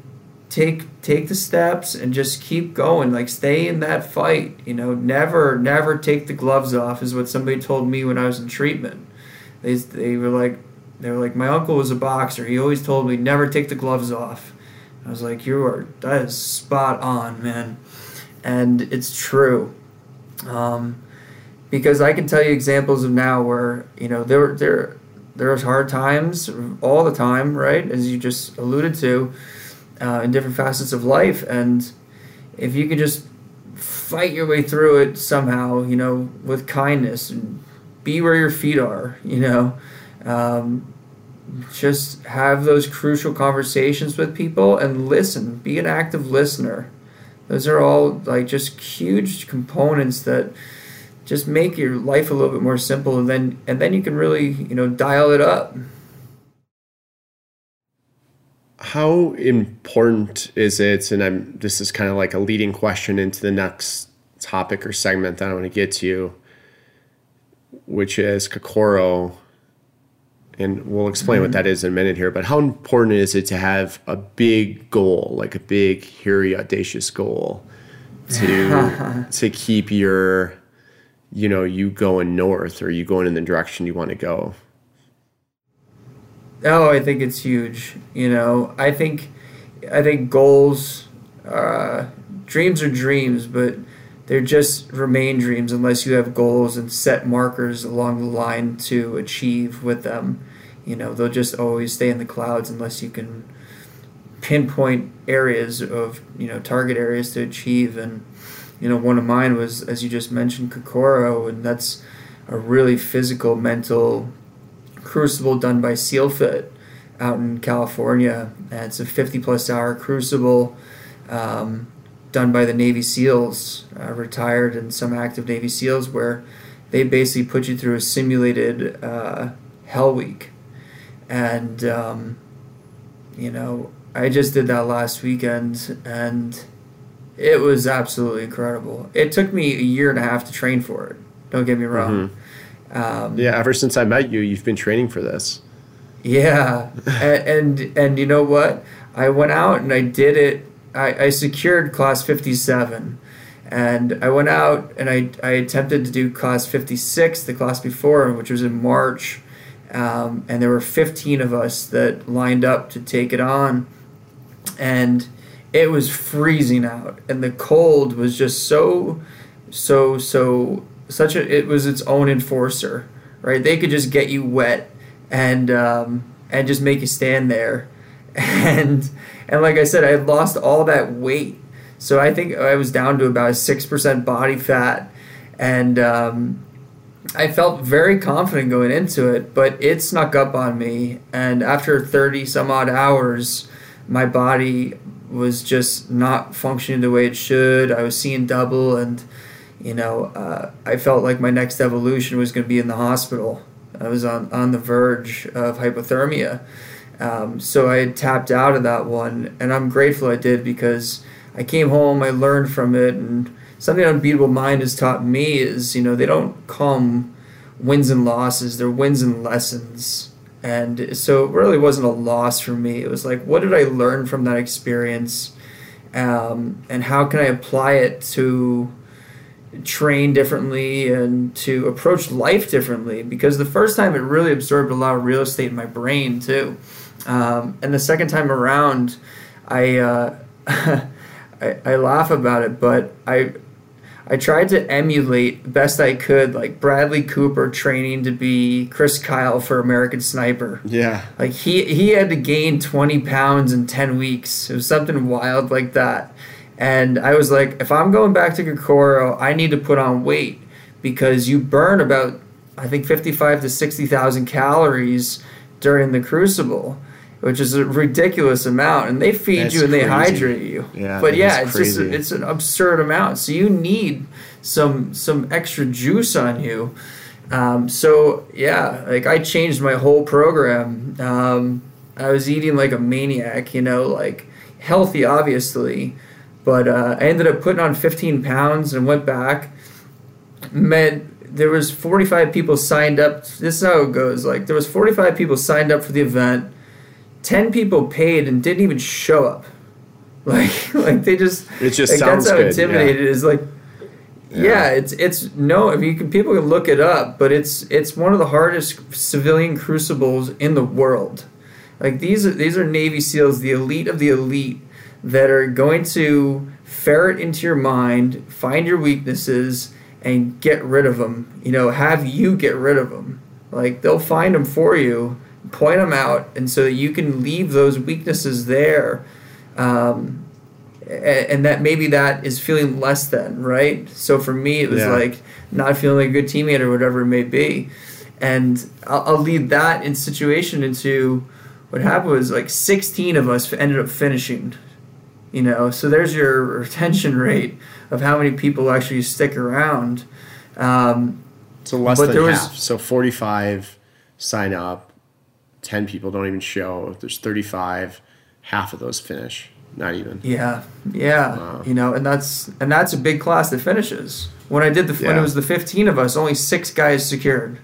take take the steps and just keep going like stay in that fight you know never never take the gloves off is what somebody told me when i was in treatment. They, they were like they were like my uncle was a boxer. He always told me never take the gloves off. I was like you are that is spot on man. And it's true um, because i can tell you examples of now where you know there there there's hard times all the time right? As you just alluded to uh, in different facets of life. And if you could just fight your way through it somehow, you know, with kindness and be where your feet are, you know, um, just have those crucial conversations with people and listen, be an active listener. Those are all like just huge components that just make your life a little bit more simple and then and then you can really, you know, dial it up how important is it and i'm this is kind of like a leading question into the next topic or segment that i want to get to which is kokoro and we'll explain mm-hmm. what that is in a minute here but how important is it to have a big goal like a big hairy audacious goal to (laughs) to keep your you know you going north or you going in the direction you want to go Oh, I think it's huge. You know, I think, I think goals, uh, dreams are dreams, but they're just remain dreams unless you have goals and set markers along the line to achieve with them. You know, they'll just always stay in the clouds unless you can pinpoint areas of you know target areas to achieve. And you know, one of mine was as you just mentioned, Kokoro, and that's a really physical, mental crucible done by SealFit out in California. And it's a 50 plus hour crucible um, done by the Navy SEALs, uh, retired and some active Navy SEALs, where they basically put you through a simulated uh, hell week. And, um, you know, I just did that last weekend and it was absolutely incredible. It took me a year and a half to train for it. Don't get me wrong. Mm-hmm. Um, yeah, ever since I met you, you've been training for this. Yeah, and, and, and you know what? I went out and I did it. I, I secured class fifty seven, and I went out and I I attempted to do class fifty six, the class before, which was in March, um, and there were fifteen of us that lined up to take it on, and it was freezing out, and the cold was just so so so such a it was its own enforcer, right? They could just get you wet and um, and just make you stand there, (laughs) and and like I said, I lost all that weight, so I think I was down to about six percent body fat, and um, I felt very confident going into it, but it snuck up on me, and after thirty some odd hours, my body was just not functioning the way it should. I was seeing double and you know, uh, I felt like my next evolution was going to be in the hospital. I was on, on the verge of hypothermia. Um, so I tapped out of that one, and I'm grateful I did because I came home, I learned from it, and something Unbeatable Mind has taught me is, you know, they don't come wins and losses, they're wins and lessons. And so it really wasn't a loss for me. It was like, what did I learn from that experience? Um, and how can I apply it to train differently and to approach life differently because the first time it really absorbed a lot of real estate in my brain too um, and the second time around i uh, (laughs) I, I laugh about it but i I tried to emulate best I could, like Bradley Cooper training to be Chris Kyle for American Sniper. Yeah. Like he he had to gain twenty pounds in ten weeks. It was something wild like that And I was like, if I'm going back to Kokoro, I need to put on weight because you burn about, I think, 55 to 60,000 calories during the crucible, which is a ridiculous amount. And they feed That's you and they hydrate you. Yeah, but yeah, it's just it's an absurd amount. So you need some some extra juice on you. Um, so yeah, like I changed my whole program. Um, I was eating like a maniac, you know, like healthy, obviously, but uh, I ended up putting on 15 pounds and went back. Met there was 45 people signed up. This is how it goes. Like there was 45 people signed up for the event. 10 people paid and didn't even show up. (laughs) Like like they just It just like sounds that's how good, intimidated it is. Like Yeah. yeah. it's it's no. I mean, you can, people can look it up, but it's it's one of the hardest civilian crucibles in the world. Like these are these are Navy SEALs, the elite of the elite, that are going to ferret into your mind, find your weaknesses, and get rid of them. You know, have you get rid of them. Like they'll find them for you, point them out, and so that you can leave those weaknesses there. Um, and that maybe that is feeling less than right so for me it was Yeah. like not feeling like a good teammate or whatever it may be and I'll, I'll lead that in situation into what happened was like 16 of us ended up finishing you know so there's your retention (laughs) rate of how many people actually stick around um, So less than there was- half. So 45 sign up, 10 people don't even show. If there's 35, half of those finish. Not even. Yeah, yeah, Wow. you know, and that's and that's a big class that finishes. When I did the when it was the fifteen of us, only six guys secured.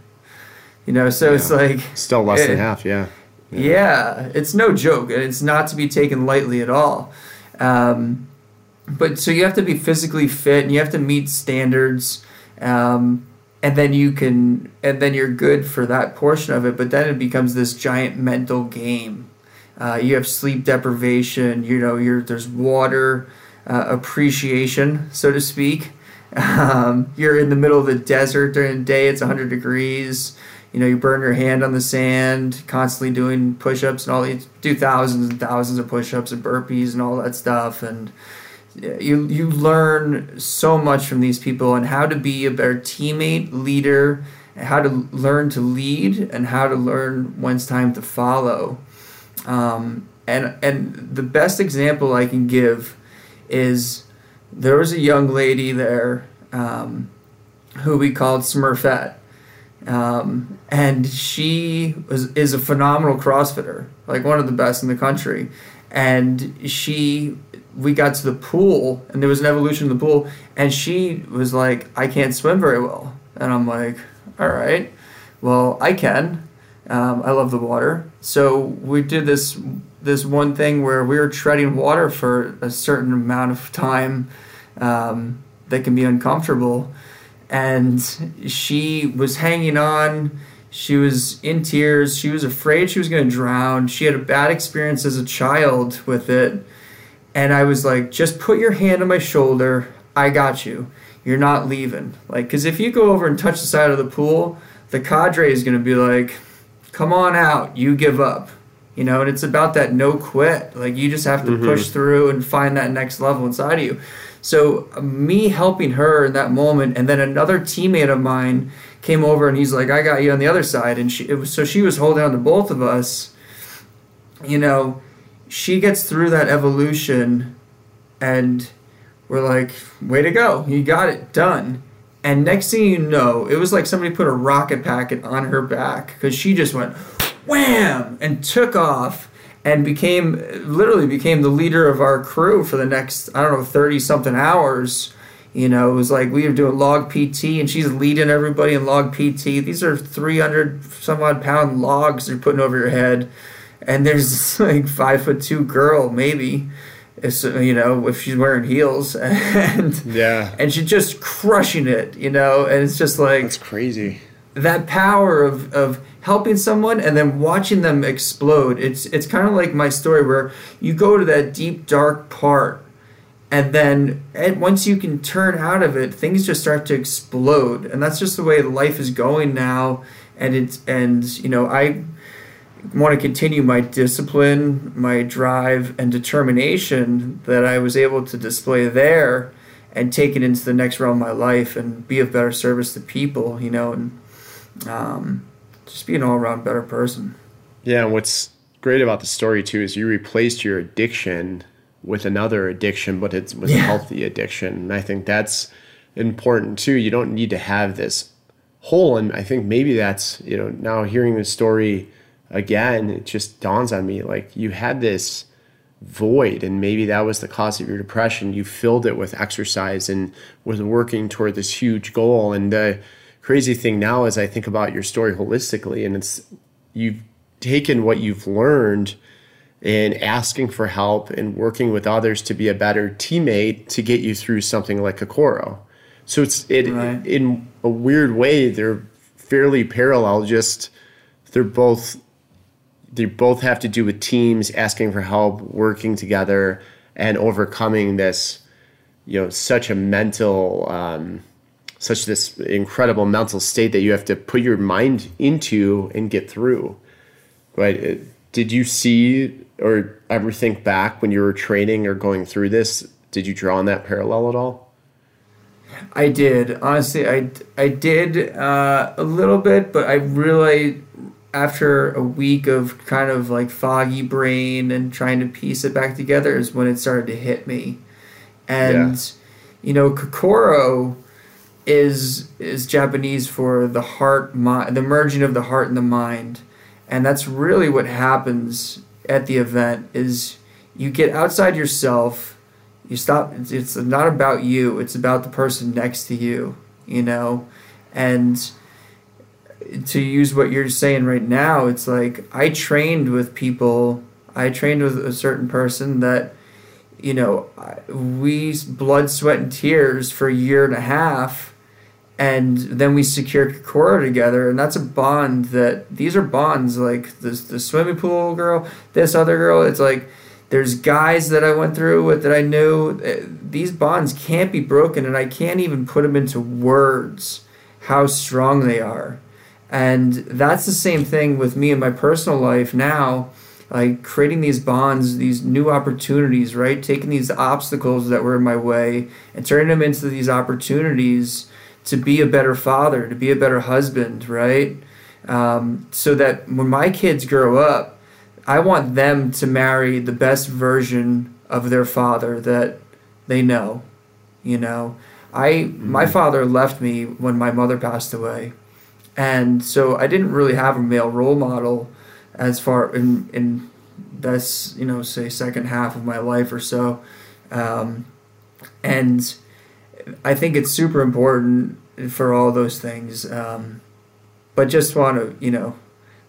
You know, so it's like Still less than Eh, half, yeah. yeah, it's no joke, and it's not to be taken lightly at all. Um, but so you have to be physically fit, and you have to meet standards, um, and then you can, and then you're good for that portion of it. But then it becomes this giant mental game. Uh, you have sleep deprivation. You know, you're there's water uh, appreciation, so to speak. (laughs) Um, you're in the middle of the desert during the day. It's 100 degrees. You know, you burn your hand on the sand, constantly doing push-ups and all. You do thousands and thousands of push-ups and burpees and all that stuff. And you you learn so much from these people and how to be a better teammate, leader, how to learn to lead, and how to learn when it's time to follow. Um, and and the best example I can give is there was a young lady there um, who we called Smurfette. Um, and she was, is a phenomenal CrossFitter, like one of the best in the country. And she, we got to the pool, and there was an evolution in the pool, and she was like, "I can't swim very well," and I'm like, "All right, well, I can. Um, I love the water." So we did this this one thing where we were treading water for a certain amount of time um, that can be uncomfortable and she was hanging on. She was in tears. She was afraid she was going to drown. She had a bad experience as a child with it. And I was like, just put your hand on my shoulder. I got you. You're not leaving. Like, because if you go over and touch the side of the pool, the cadre is going to be like, come on out. You give up. You know, and it's about that no quit. Like, you just have to mm-hmm. push through and find that next level inside of you. So uh, me helping her in that moment, and then another teammate of mine came over and he's like, "I got you on the other side," and she it was so she was holding on to both of us. You know, she gets through that evolution, and we're like, "Way to go! You got it done." And next thing you know, it was like somebody put a rocket packet on her back because she just went wham and took off and became literally became the leader of our crew for the next I don't know 30 something hours. You know, it was like we were doing log PT and she's leading everybody in log PT. These are 300 some odd pound logs they're putting over your head. And there's (laughs) like five foot two girl, maybe, if, you know, if she's wearing heels. (laughs) And Yeah. and she's just crushing it, you know, and it's just like it's crazy. that power of, of helping someone and then watching them explode. It's it's kind of like my story where you go to that deep dark part and then and once you can turn out of it, things just start to explode. And that's just the way life is going now and it's and you know, I want to continue my discipline, my drive, and determination that I was able to display there and take it into the next realm of my life and be of better service to people, you know, and um, just be an all around better person. Yeah, and what's great about the story too is you replaced your addiction with another addiction, but it was yeah. a healthy addiction. And I think that's important too. You don't need to have this hole. And I think maybe that's, you know, now hearing the story again, it just dawns on me like you had this void and maybe that was the cause of your depression. You filled it with exercise and was working toward this huge goal. And the crazy thing now is I think about your story holistically and it's you've taken what you've learned and asking for help and working with others to be a better teammate to get you through something like a Kokoro. So it's it right. in a weird way they're fairly parallel. Just they're both they both have to do with teams asking for help, working together, and overcoming this. You know, such a mental, um, such this incredible mental state that you have to put your mind into and get through. Right? Did you see or ever think back when you were training or going through this? Did you draw on that parallel at all? I did honestly. I I did uh, a little bit, but I really after a week of kind of like foggy brain and trying to piece it back together is when it started to hit me, and yeah. you know Kokoro is is Japanese for the heart, mind, the merging of the heart and the mind, and that's really what happens at the event. Is you get outside yourself you stop it's not about you it's about the person next to you you know and to use what you're saying right now it's like i trained with people i trained with a certain person that you know we blood sweat and tears for a year and a half and then we secure Kokoro together and that's a bond that these are bonds like this the swimming pool girl this other girl it's like there's guys that I went through with that I knew uh, these bonds can't be broken, and I can't even put them into words how strong they are. And that's the same thing with me in my personal life now, like creating these bonds, these new opportunities, right? Taking these obstacles that were in my way and turning them into these opportunities to be a better father, to be a better husband, right? Um, so that when my kids grow up, I want them to marry the best version of their father that they know. You know, I mm-hmm. my father left me when my mother passed away, and so I didn't really have a male role model as far in in this you know say second half of my life or so, um, and I think it's super important for all those things. Um, but just want to you know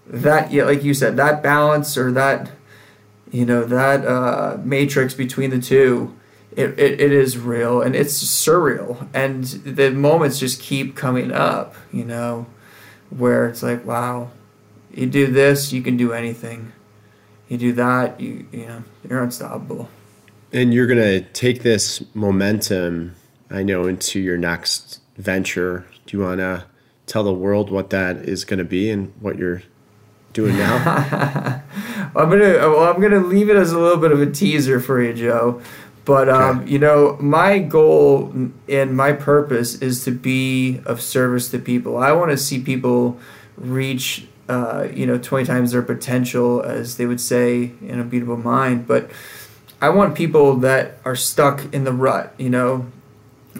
that yeah, like you said, that balance or that you know that uh, matrix between the two, it, it, it is real and it's surreal, and the moments just keep coming up. You know, where it's like, wow, you do this, you can do anything. You do that, you you know, you're unstoppable. And you're gonna take this momentum, I know, into your next venture. Do you wanna tell the world what that is gonna be and what you're doing now? (laughs) I'm gonna well, I'm gonna leave it as a little bit of a teaser for you, Joe. But um, you know, my goal and my purpose is to be of service to people. I want to see people reach, uh, you know, twenty times their potential, as they would say in Unbeatable Mind. But I want people that are stuck in the rut, you know,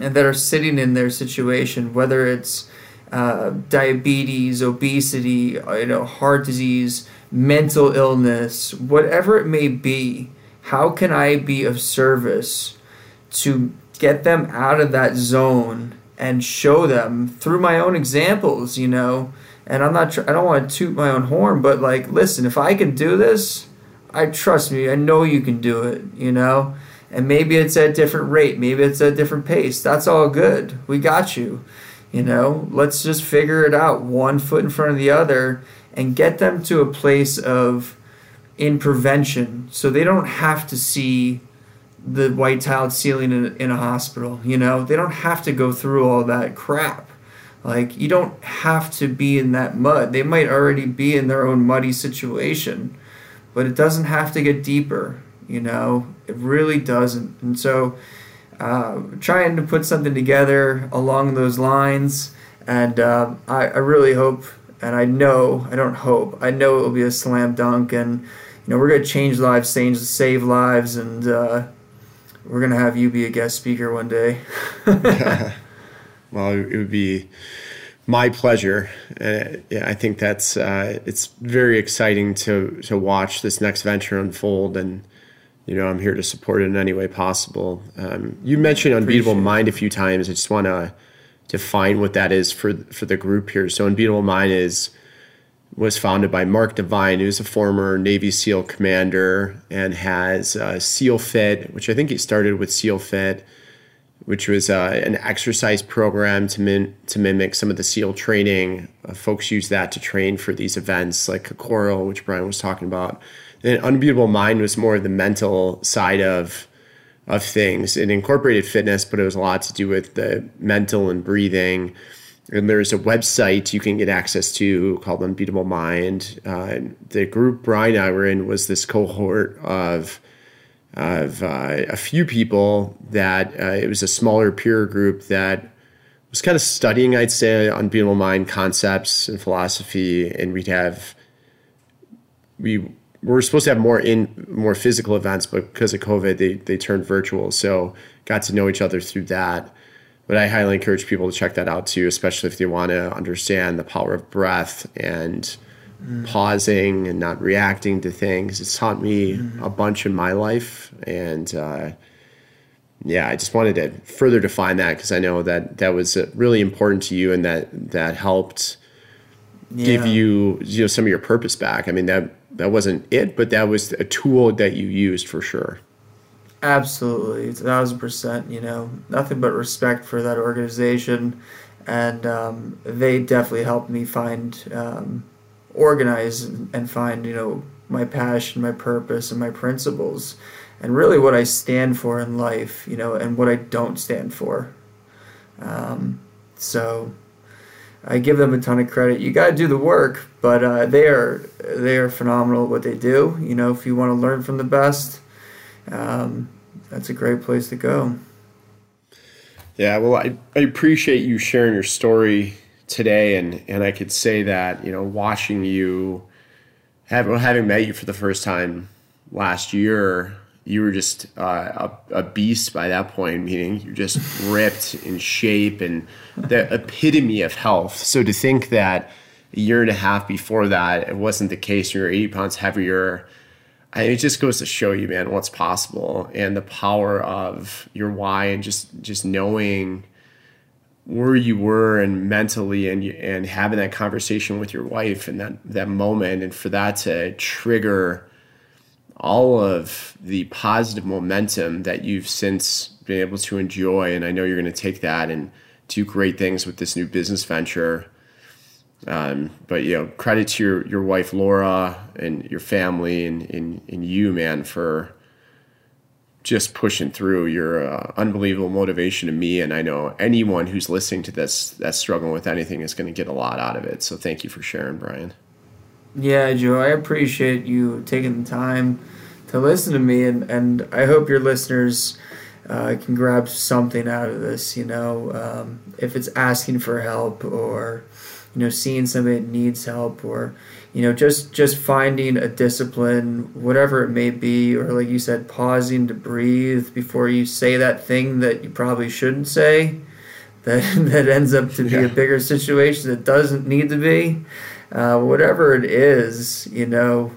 and that are sitting in their situation, whether it's uh, diabetes, obesity, uh, you know, heart disease, mental illness, whatever it may be, how can I be of service to get them out of that zone and show them through my own examples, you know? And I'm not, tr- I don't want to toot my own horn, but like, listen, if I can do this, I trust me, I know you can do it, you know? And maybe it's at a different rate, maybe it's at a different pace. That's all good. We got you. You know, let's just figure it out one foot in front of the other and get them to a place of in prevention so they don't have to see the white tiled ceiling in, in a hospital. You know, they don't have to go through all that crap. Like, you don't have to be in that mud. They might already be in their own muddy situation, but it doesn't have to get deeper, you know? It really doesn't. And so, uh, trying to put something together along those lines, and uh, I, I really hope, and I know, I don't hope, I know it will be a slam dunk, and, you know, we're going to change lives, change, save lives, and uh, we're going to have you be a guest speaker one day. (laughs) (laughs) well, it would be my pleasure. Uh, yeah, I think that's uh, it's very exciting to to watch this next venture unfold, and you know I'm here to support it in any way possible. Um, you mentioned Unbeatable Mind a few times. I just want to define what that is for for the group here. So Unbeatable Mind is was founded by Mark Divine, who's a former Navy SEAL commander and has uh, SEAL Fit, which I think he started with SEAL Fit which was uh, an exercise program to, min- to mimic some of the SEAL training. Uh, folks use that to train for these events like Kokoro, which Brian was talking about. And Unbeatable Mind was more of the mental side of of things. It incorporated fitness, but it was a lot to do with the mental and breathing. And there's a website you can get access to called Unbeatable Mind. Uh, the group Brian and I were in was this cohort of of uh, a few people that uh, it was a smaller peer group that was kind of studying, I'd say, unbeatable mind concepts and philosophy, and we'd have we were supposed to have more in more physical events, but because of COVID, they they turned virtual. So got to know each other through that. But I highly encourage people to check that out too, especially if they want to understand the power of breath and mm. pausing and not reacting to things. It's taught me mm. a bunch in my life, and uh, yeah, I just wanted to further define that because I know that that was uh, really important to you, and that that helped yeah. give you you know some of your purpose back. I mean that that wasn't it, but that was a tool that you used for sure. Absolutely, it's a thousand percent. You know, nothing but respect for that organization, and um, they definitely helped me find um, organize and find you know my passion my purpose and my principles and really what i stand for in life you know and what i don't stand for um, so i give them a ton of credit. You got to do the work but uh, they are they are phenomenal at what they do. You know if you want to learn from the best um, that's a great place to go. Yeah well I, I appreciate you sharing your story today, and and I could say that you know watching you, having having met you for the first time last year, you were just uh, a, a, beast by that point. Meaning you're just ripped in shape and the epitome of health. So to think that a year and a half before that it wasn't the case, you were 80 pounds heavier. I, it just goes to show you, man, what's possible and the power of your why and just just knowing where you were and mentally and and having that conversation with your wife and that that moment and for that to trigger all of the positive momentum that you've since been able to enjoy and I know you're going to take that and do great things with this new business venture um, but you know credit to your your wife Laura and your family and and, and you man for just pushing through. You're uh, unbelievable motivation to me, and I know anyone who's listening to this that's struggling with anything is going to get a lot out of it. So thank you for sharing, Brian. Yeah, Joe, I appreciate you taking the time to listen to me, and, and I hope your listeners uh, can grab something out of this. You know, um, if it's asking for help or you know seeing somebody that needs help or you know just just finding a discipline whatever it may be or like you said pausing to breathe before you say that thing that you probably shouldn't say (laughs) that that ends up to be yeah. a bigger situation that doesn't need to be uh, whatever it is you know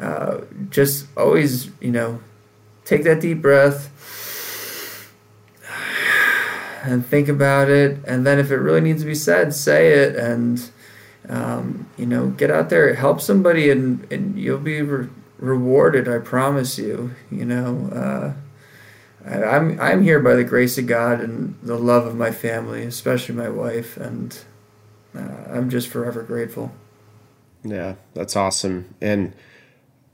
uh, just always you know take that deep breath and think about it and then if it really needs to be said say it and um, you know, get out there, help somebody, and, and you'll be re- rewarded. I promise you. You know, uh, I, I'm I'm here by the grace of God and the love of my family, especially my wife, and uh, I'm just forever grateful. Yeah, that's awesome, and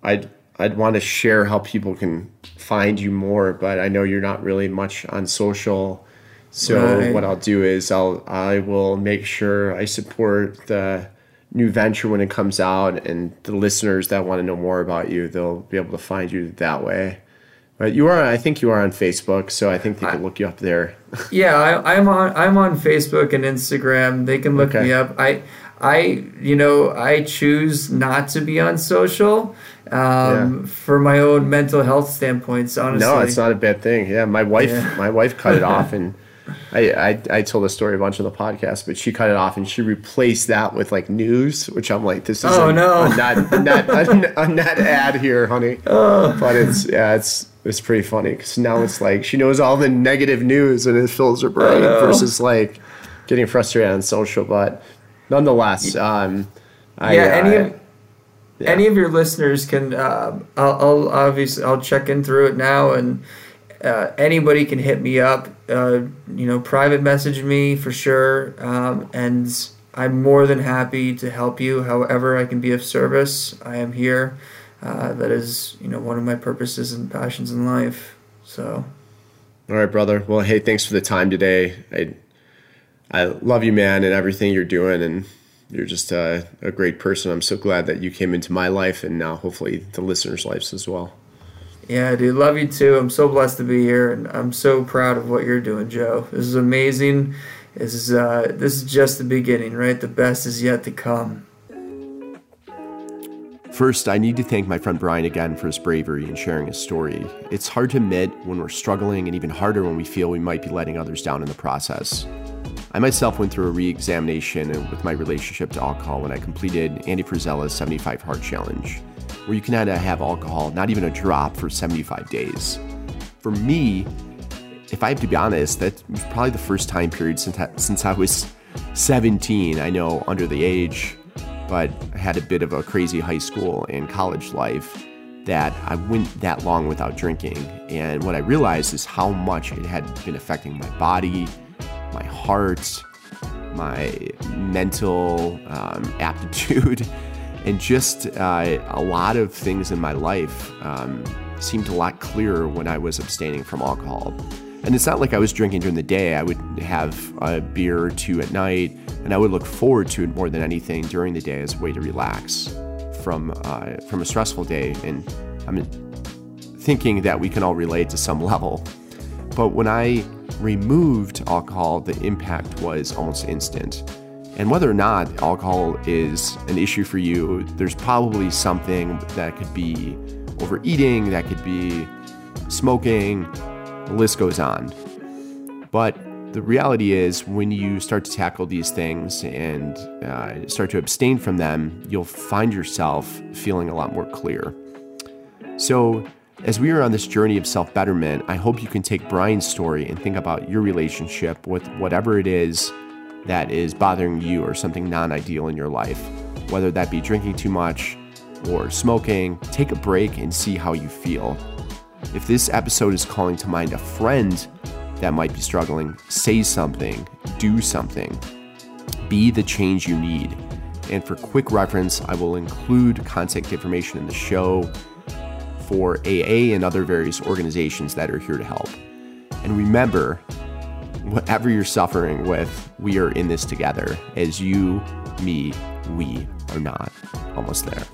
I'd I'd want to share how people can find you more, but I know you're not really much on social So Right. what I'll do is I'll I will make sure I support the new venture when it comes out, and the listeners that want to know more about you, they'll be able to find you that way. But you are, I think you are on Facebook, so I think they can look you up there. Yeah, I, I'm on I'm on Facebook and Instagram. They can look Okay. me up. I I you know I choose not to be on social um, for my own mental health standpoints. Honestly, No, it's not a bad thing. Yeah, my wife, Yeah. my wife cut it off, (laughs) and I, I, I told the story a bunch on the podcast, but she cut it off and she replaced that with like news, which I'm like, this is Oh, a, no. a net, a net, a net- a net ad here, honey. Oh. But it's yeah, it's it's pretty funny because now it's like she knows all the negative news and it fills her brain versus like getting frustrated on social. But nonetheless, um, I, yeah, any uh, of, any of your listeners can. Um, I'll, I'll obviously I'll check in through it now, and uh, anybody can hit me up. Uh, you know, private message me for sure, um, and I'm more than happy to help you. However, I can be of service. I am here. Uh, that is, you know, one of my purposes and passions in life. So. All right, brother. Well, hey, thanks for the time today. I I love you, man, and everything you're doing, and you're just a, a great person. I'm so glad that you came into my life, and now hopefully the listeners' lives as well. Yeah, dude, love you too. I'm so blessed to be here, and I'm so proud of what you're doing, Joe. This is amazing. This is uh, this is just the beginning, right? The best is yet to come. First, I need to thank my friend Brian again for his bravery in sharing his story. It's hard to admit when we're struggling, and even harder when we feel we might be letting others down in the process. I myself went through a re examination with my relationship to alcohol when I completed Andy Frisella's 75 Hard Challenge, where you can have alcohol, not even a drop, for 75 days. For me, if I have to be honest, that was probably the first time period since I, since I was 17. I know under the age, but I had a bit of a crazy high school and college life that I went that long without drinking. And what I realized is how much it had been affecting my body, my heart, my mental um, (laughs) aptitude, and just uh, a lot of things in my life um, seemed a lot clearer when I was abstaining from alcohol. And it's not like I was drinking during the day. I would have a beer or two at night, and I would look forward to it more than anything during the day as a way to relax from uh, from a stressful day. And I'm thinking that we can all relate to some (laughs) level. But when I removed alcohol, the impact was almost instant. And whether or not alcohol is an issue for you, there's probably something that could be overeating, that could be smoking, the list goes on. But the reality is, when you start to tackle these things and uh, start to abstain from them, you'll find yourself feeling a lot more clear. So, as we are on this journey of self betterment, I hope you can take Brian's story and think about your relationship with whatever it is that is bothering you or something non ideal in your life, whether that be drinking too much or smoking. Take a break and see how you feel. If this episode is calling to mind a friend that might be struggling, say something, do something, be the change you need. And for quick reference, I will include contact information in the show for AA and other various organizations that are here to help. And remember, whatever you're suffering with, we are in this together. As you, me, we are not almost there.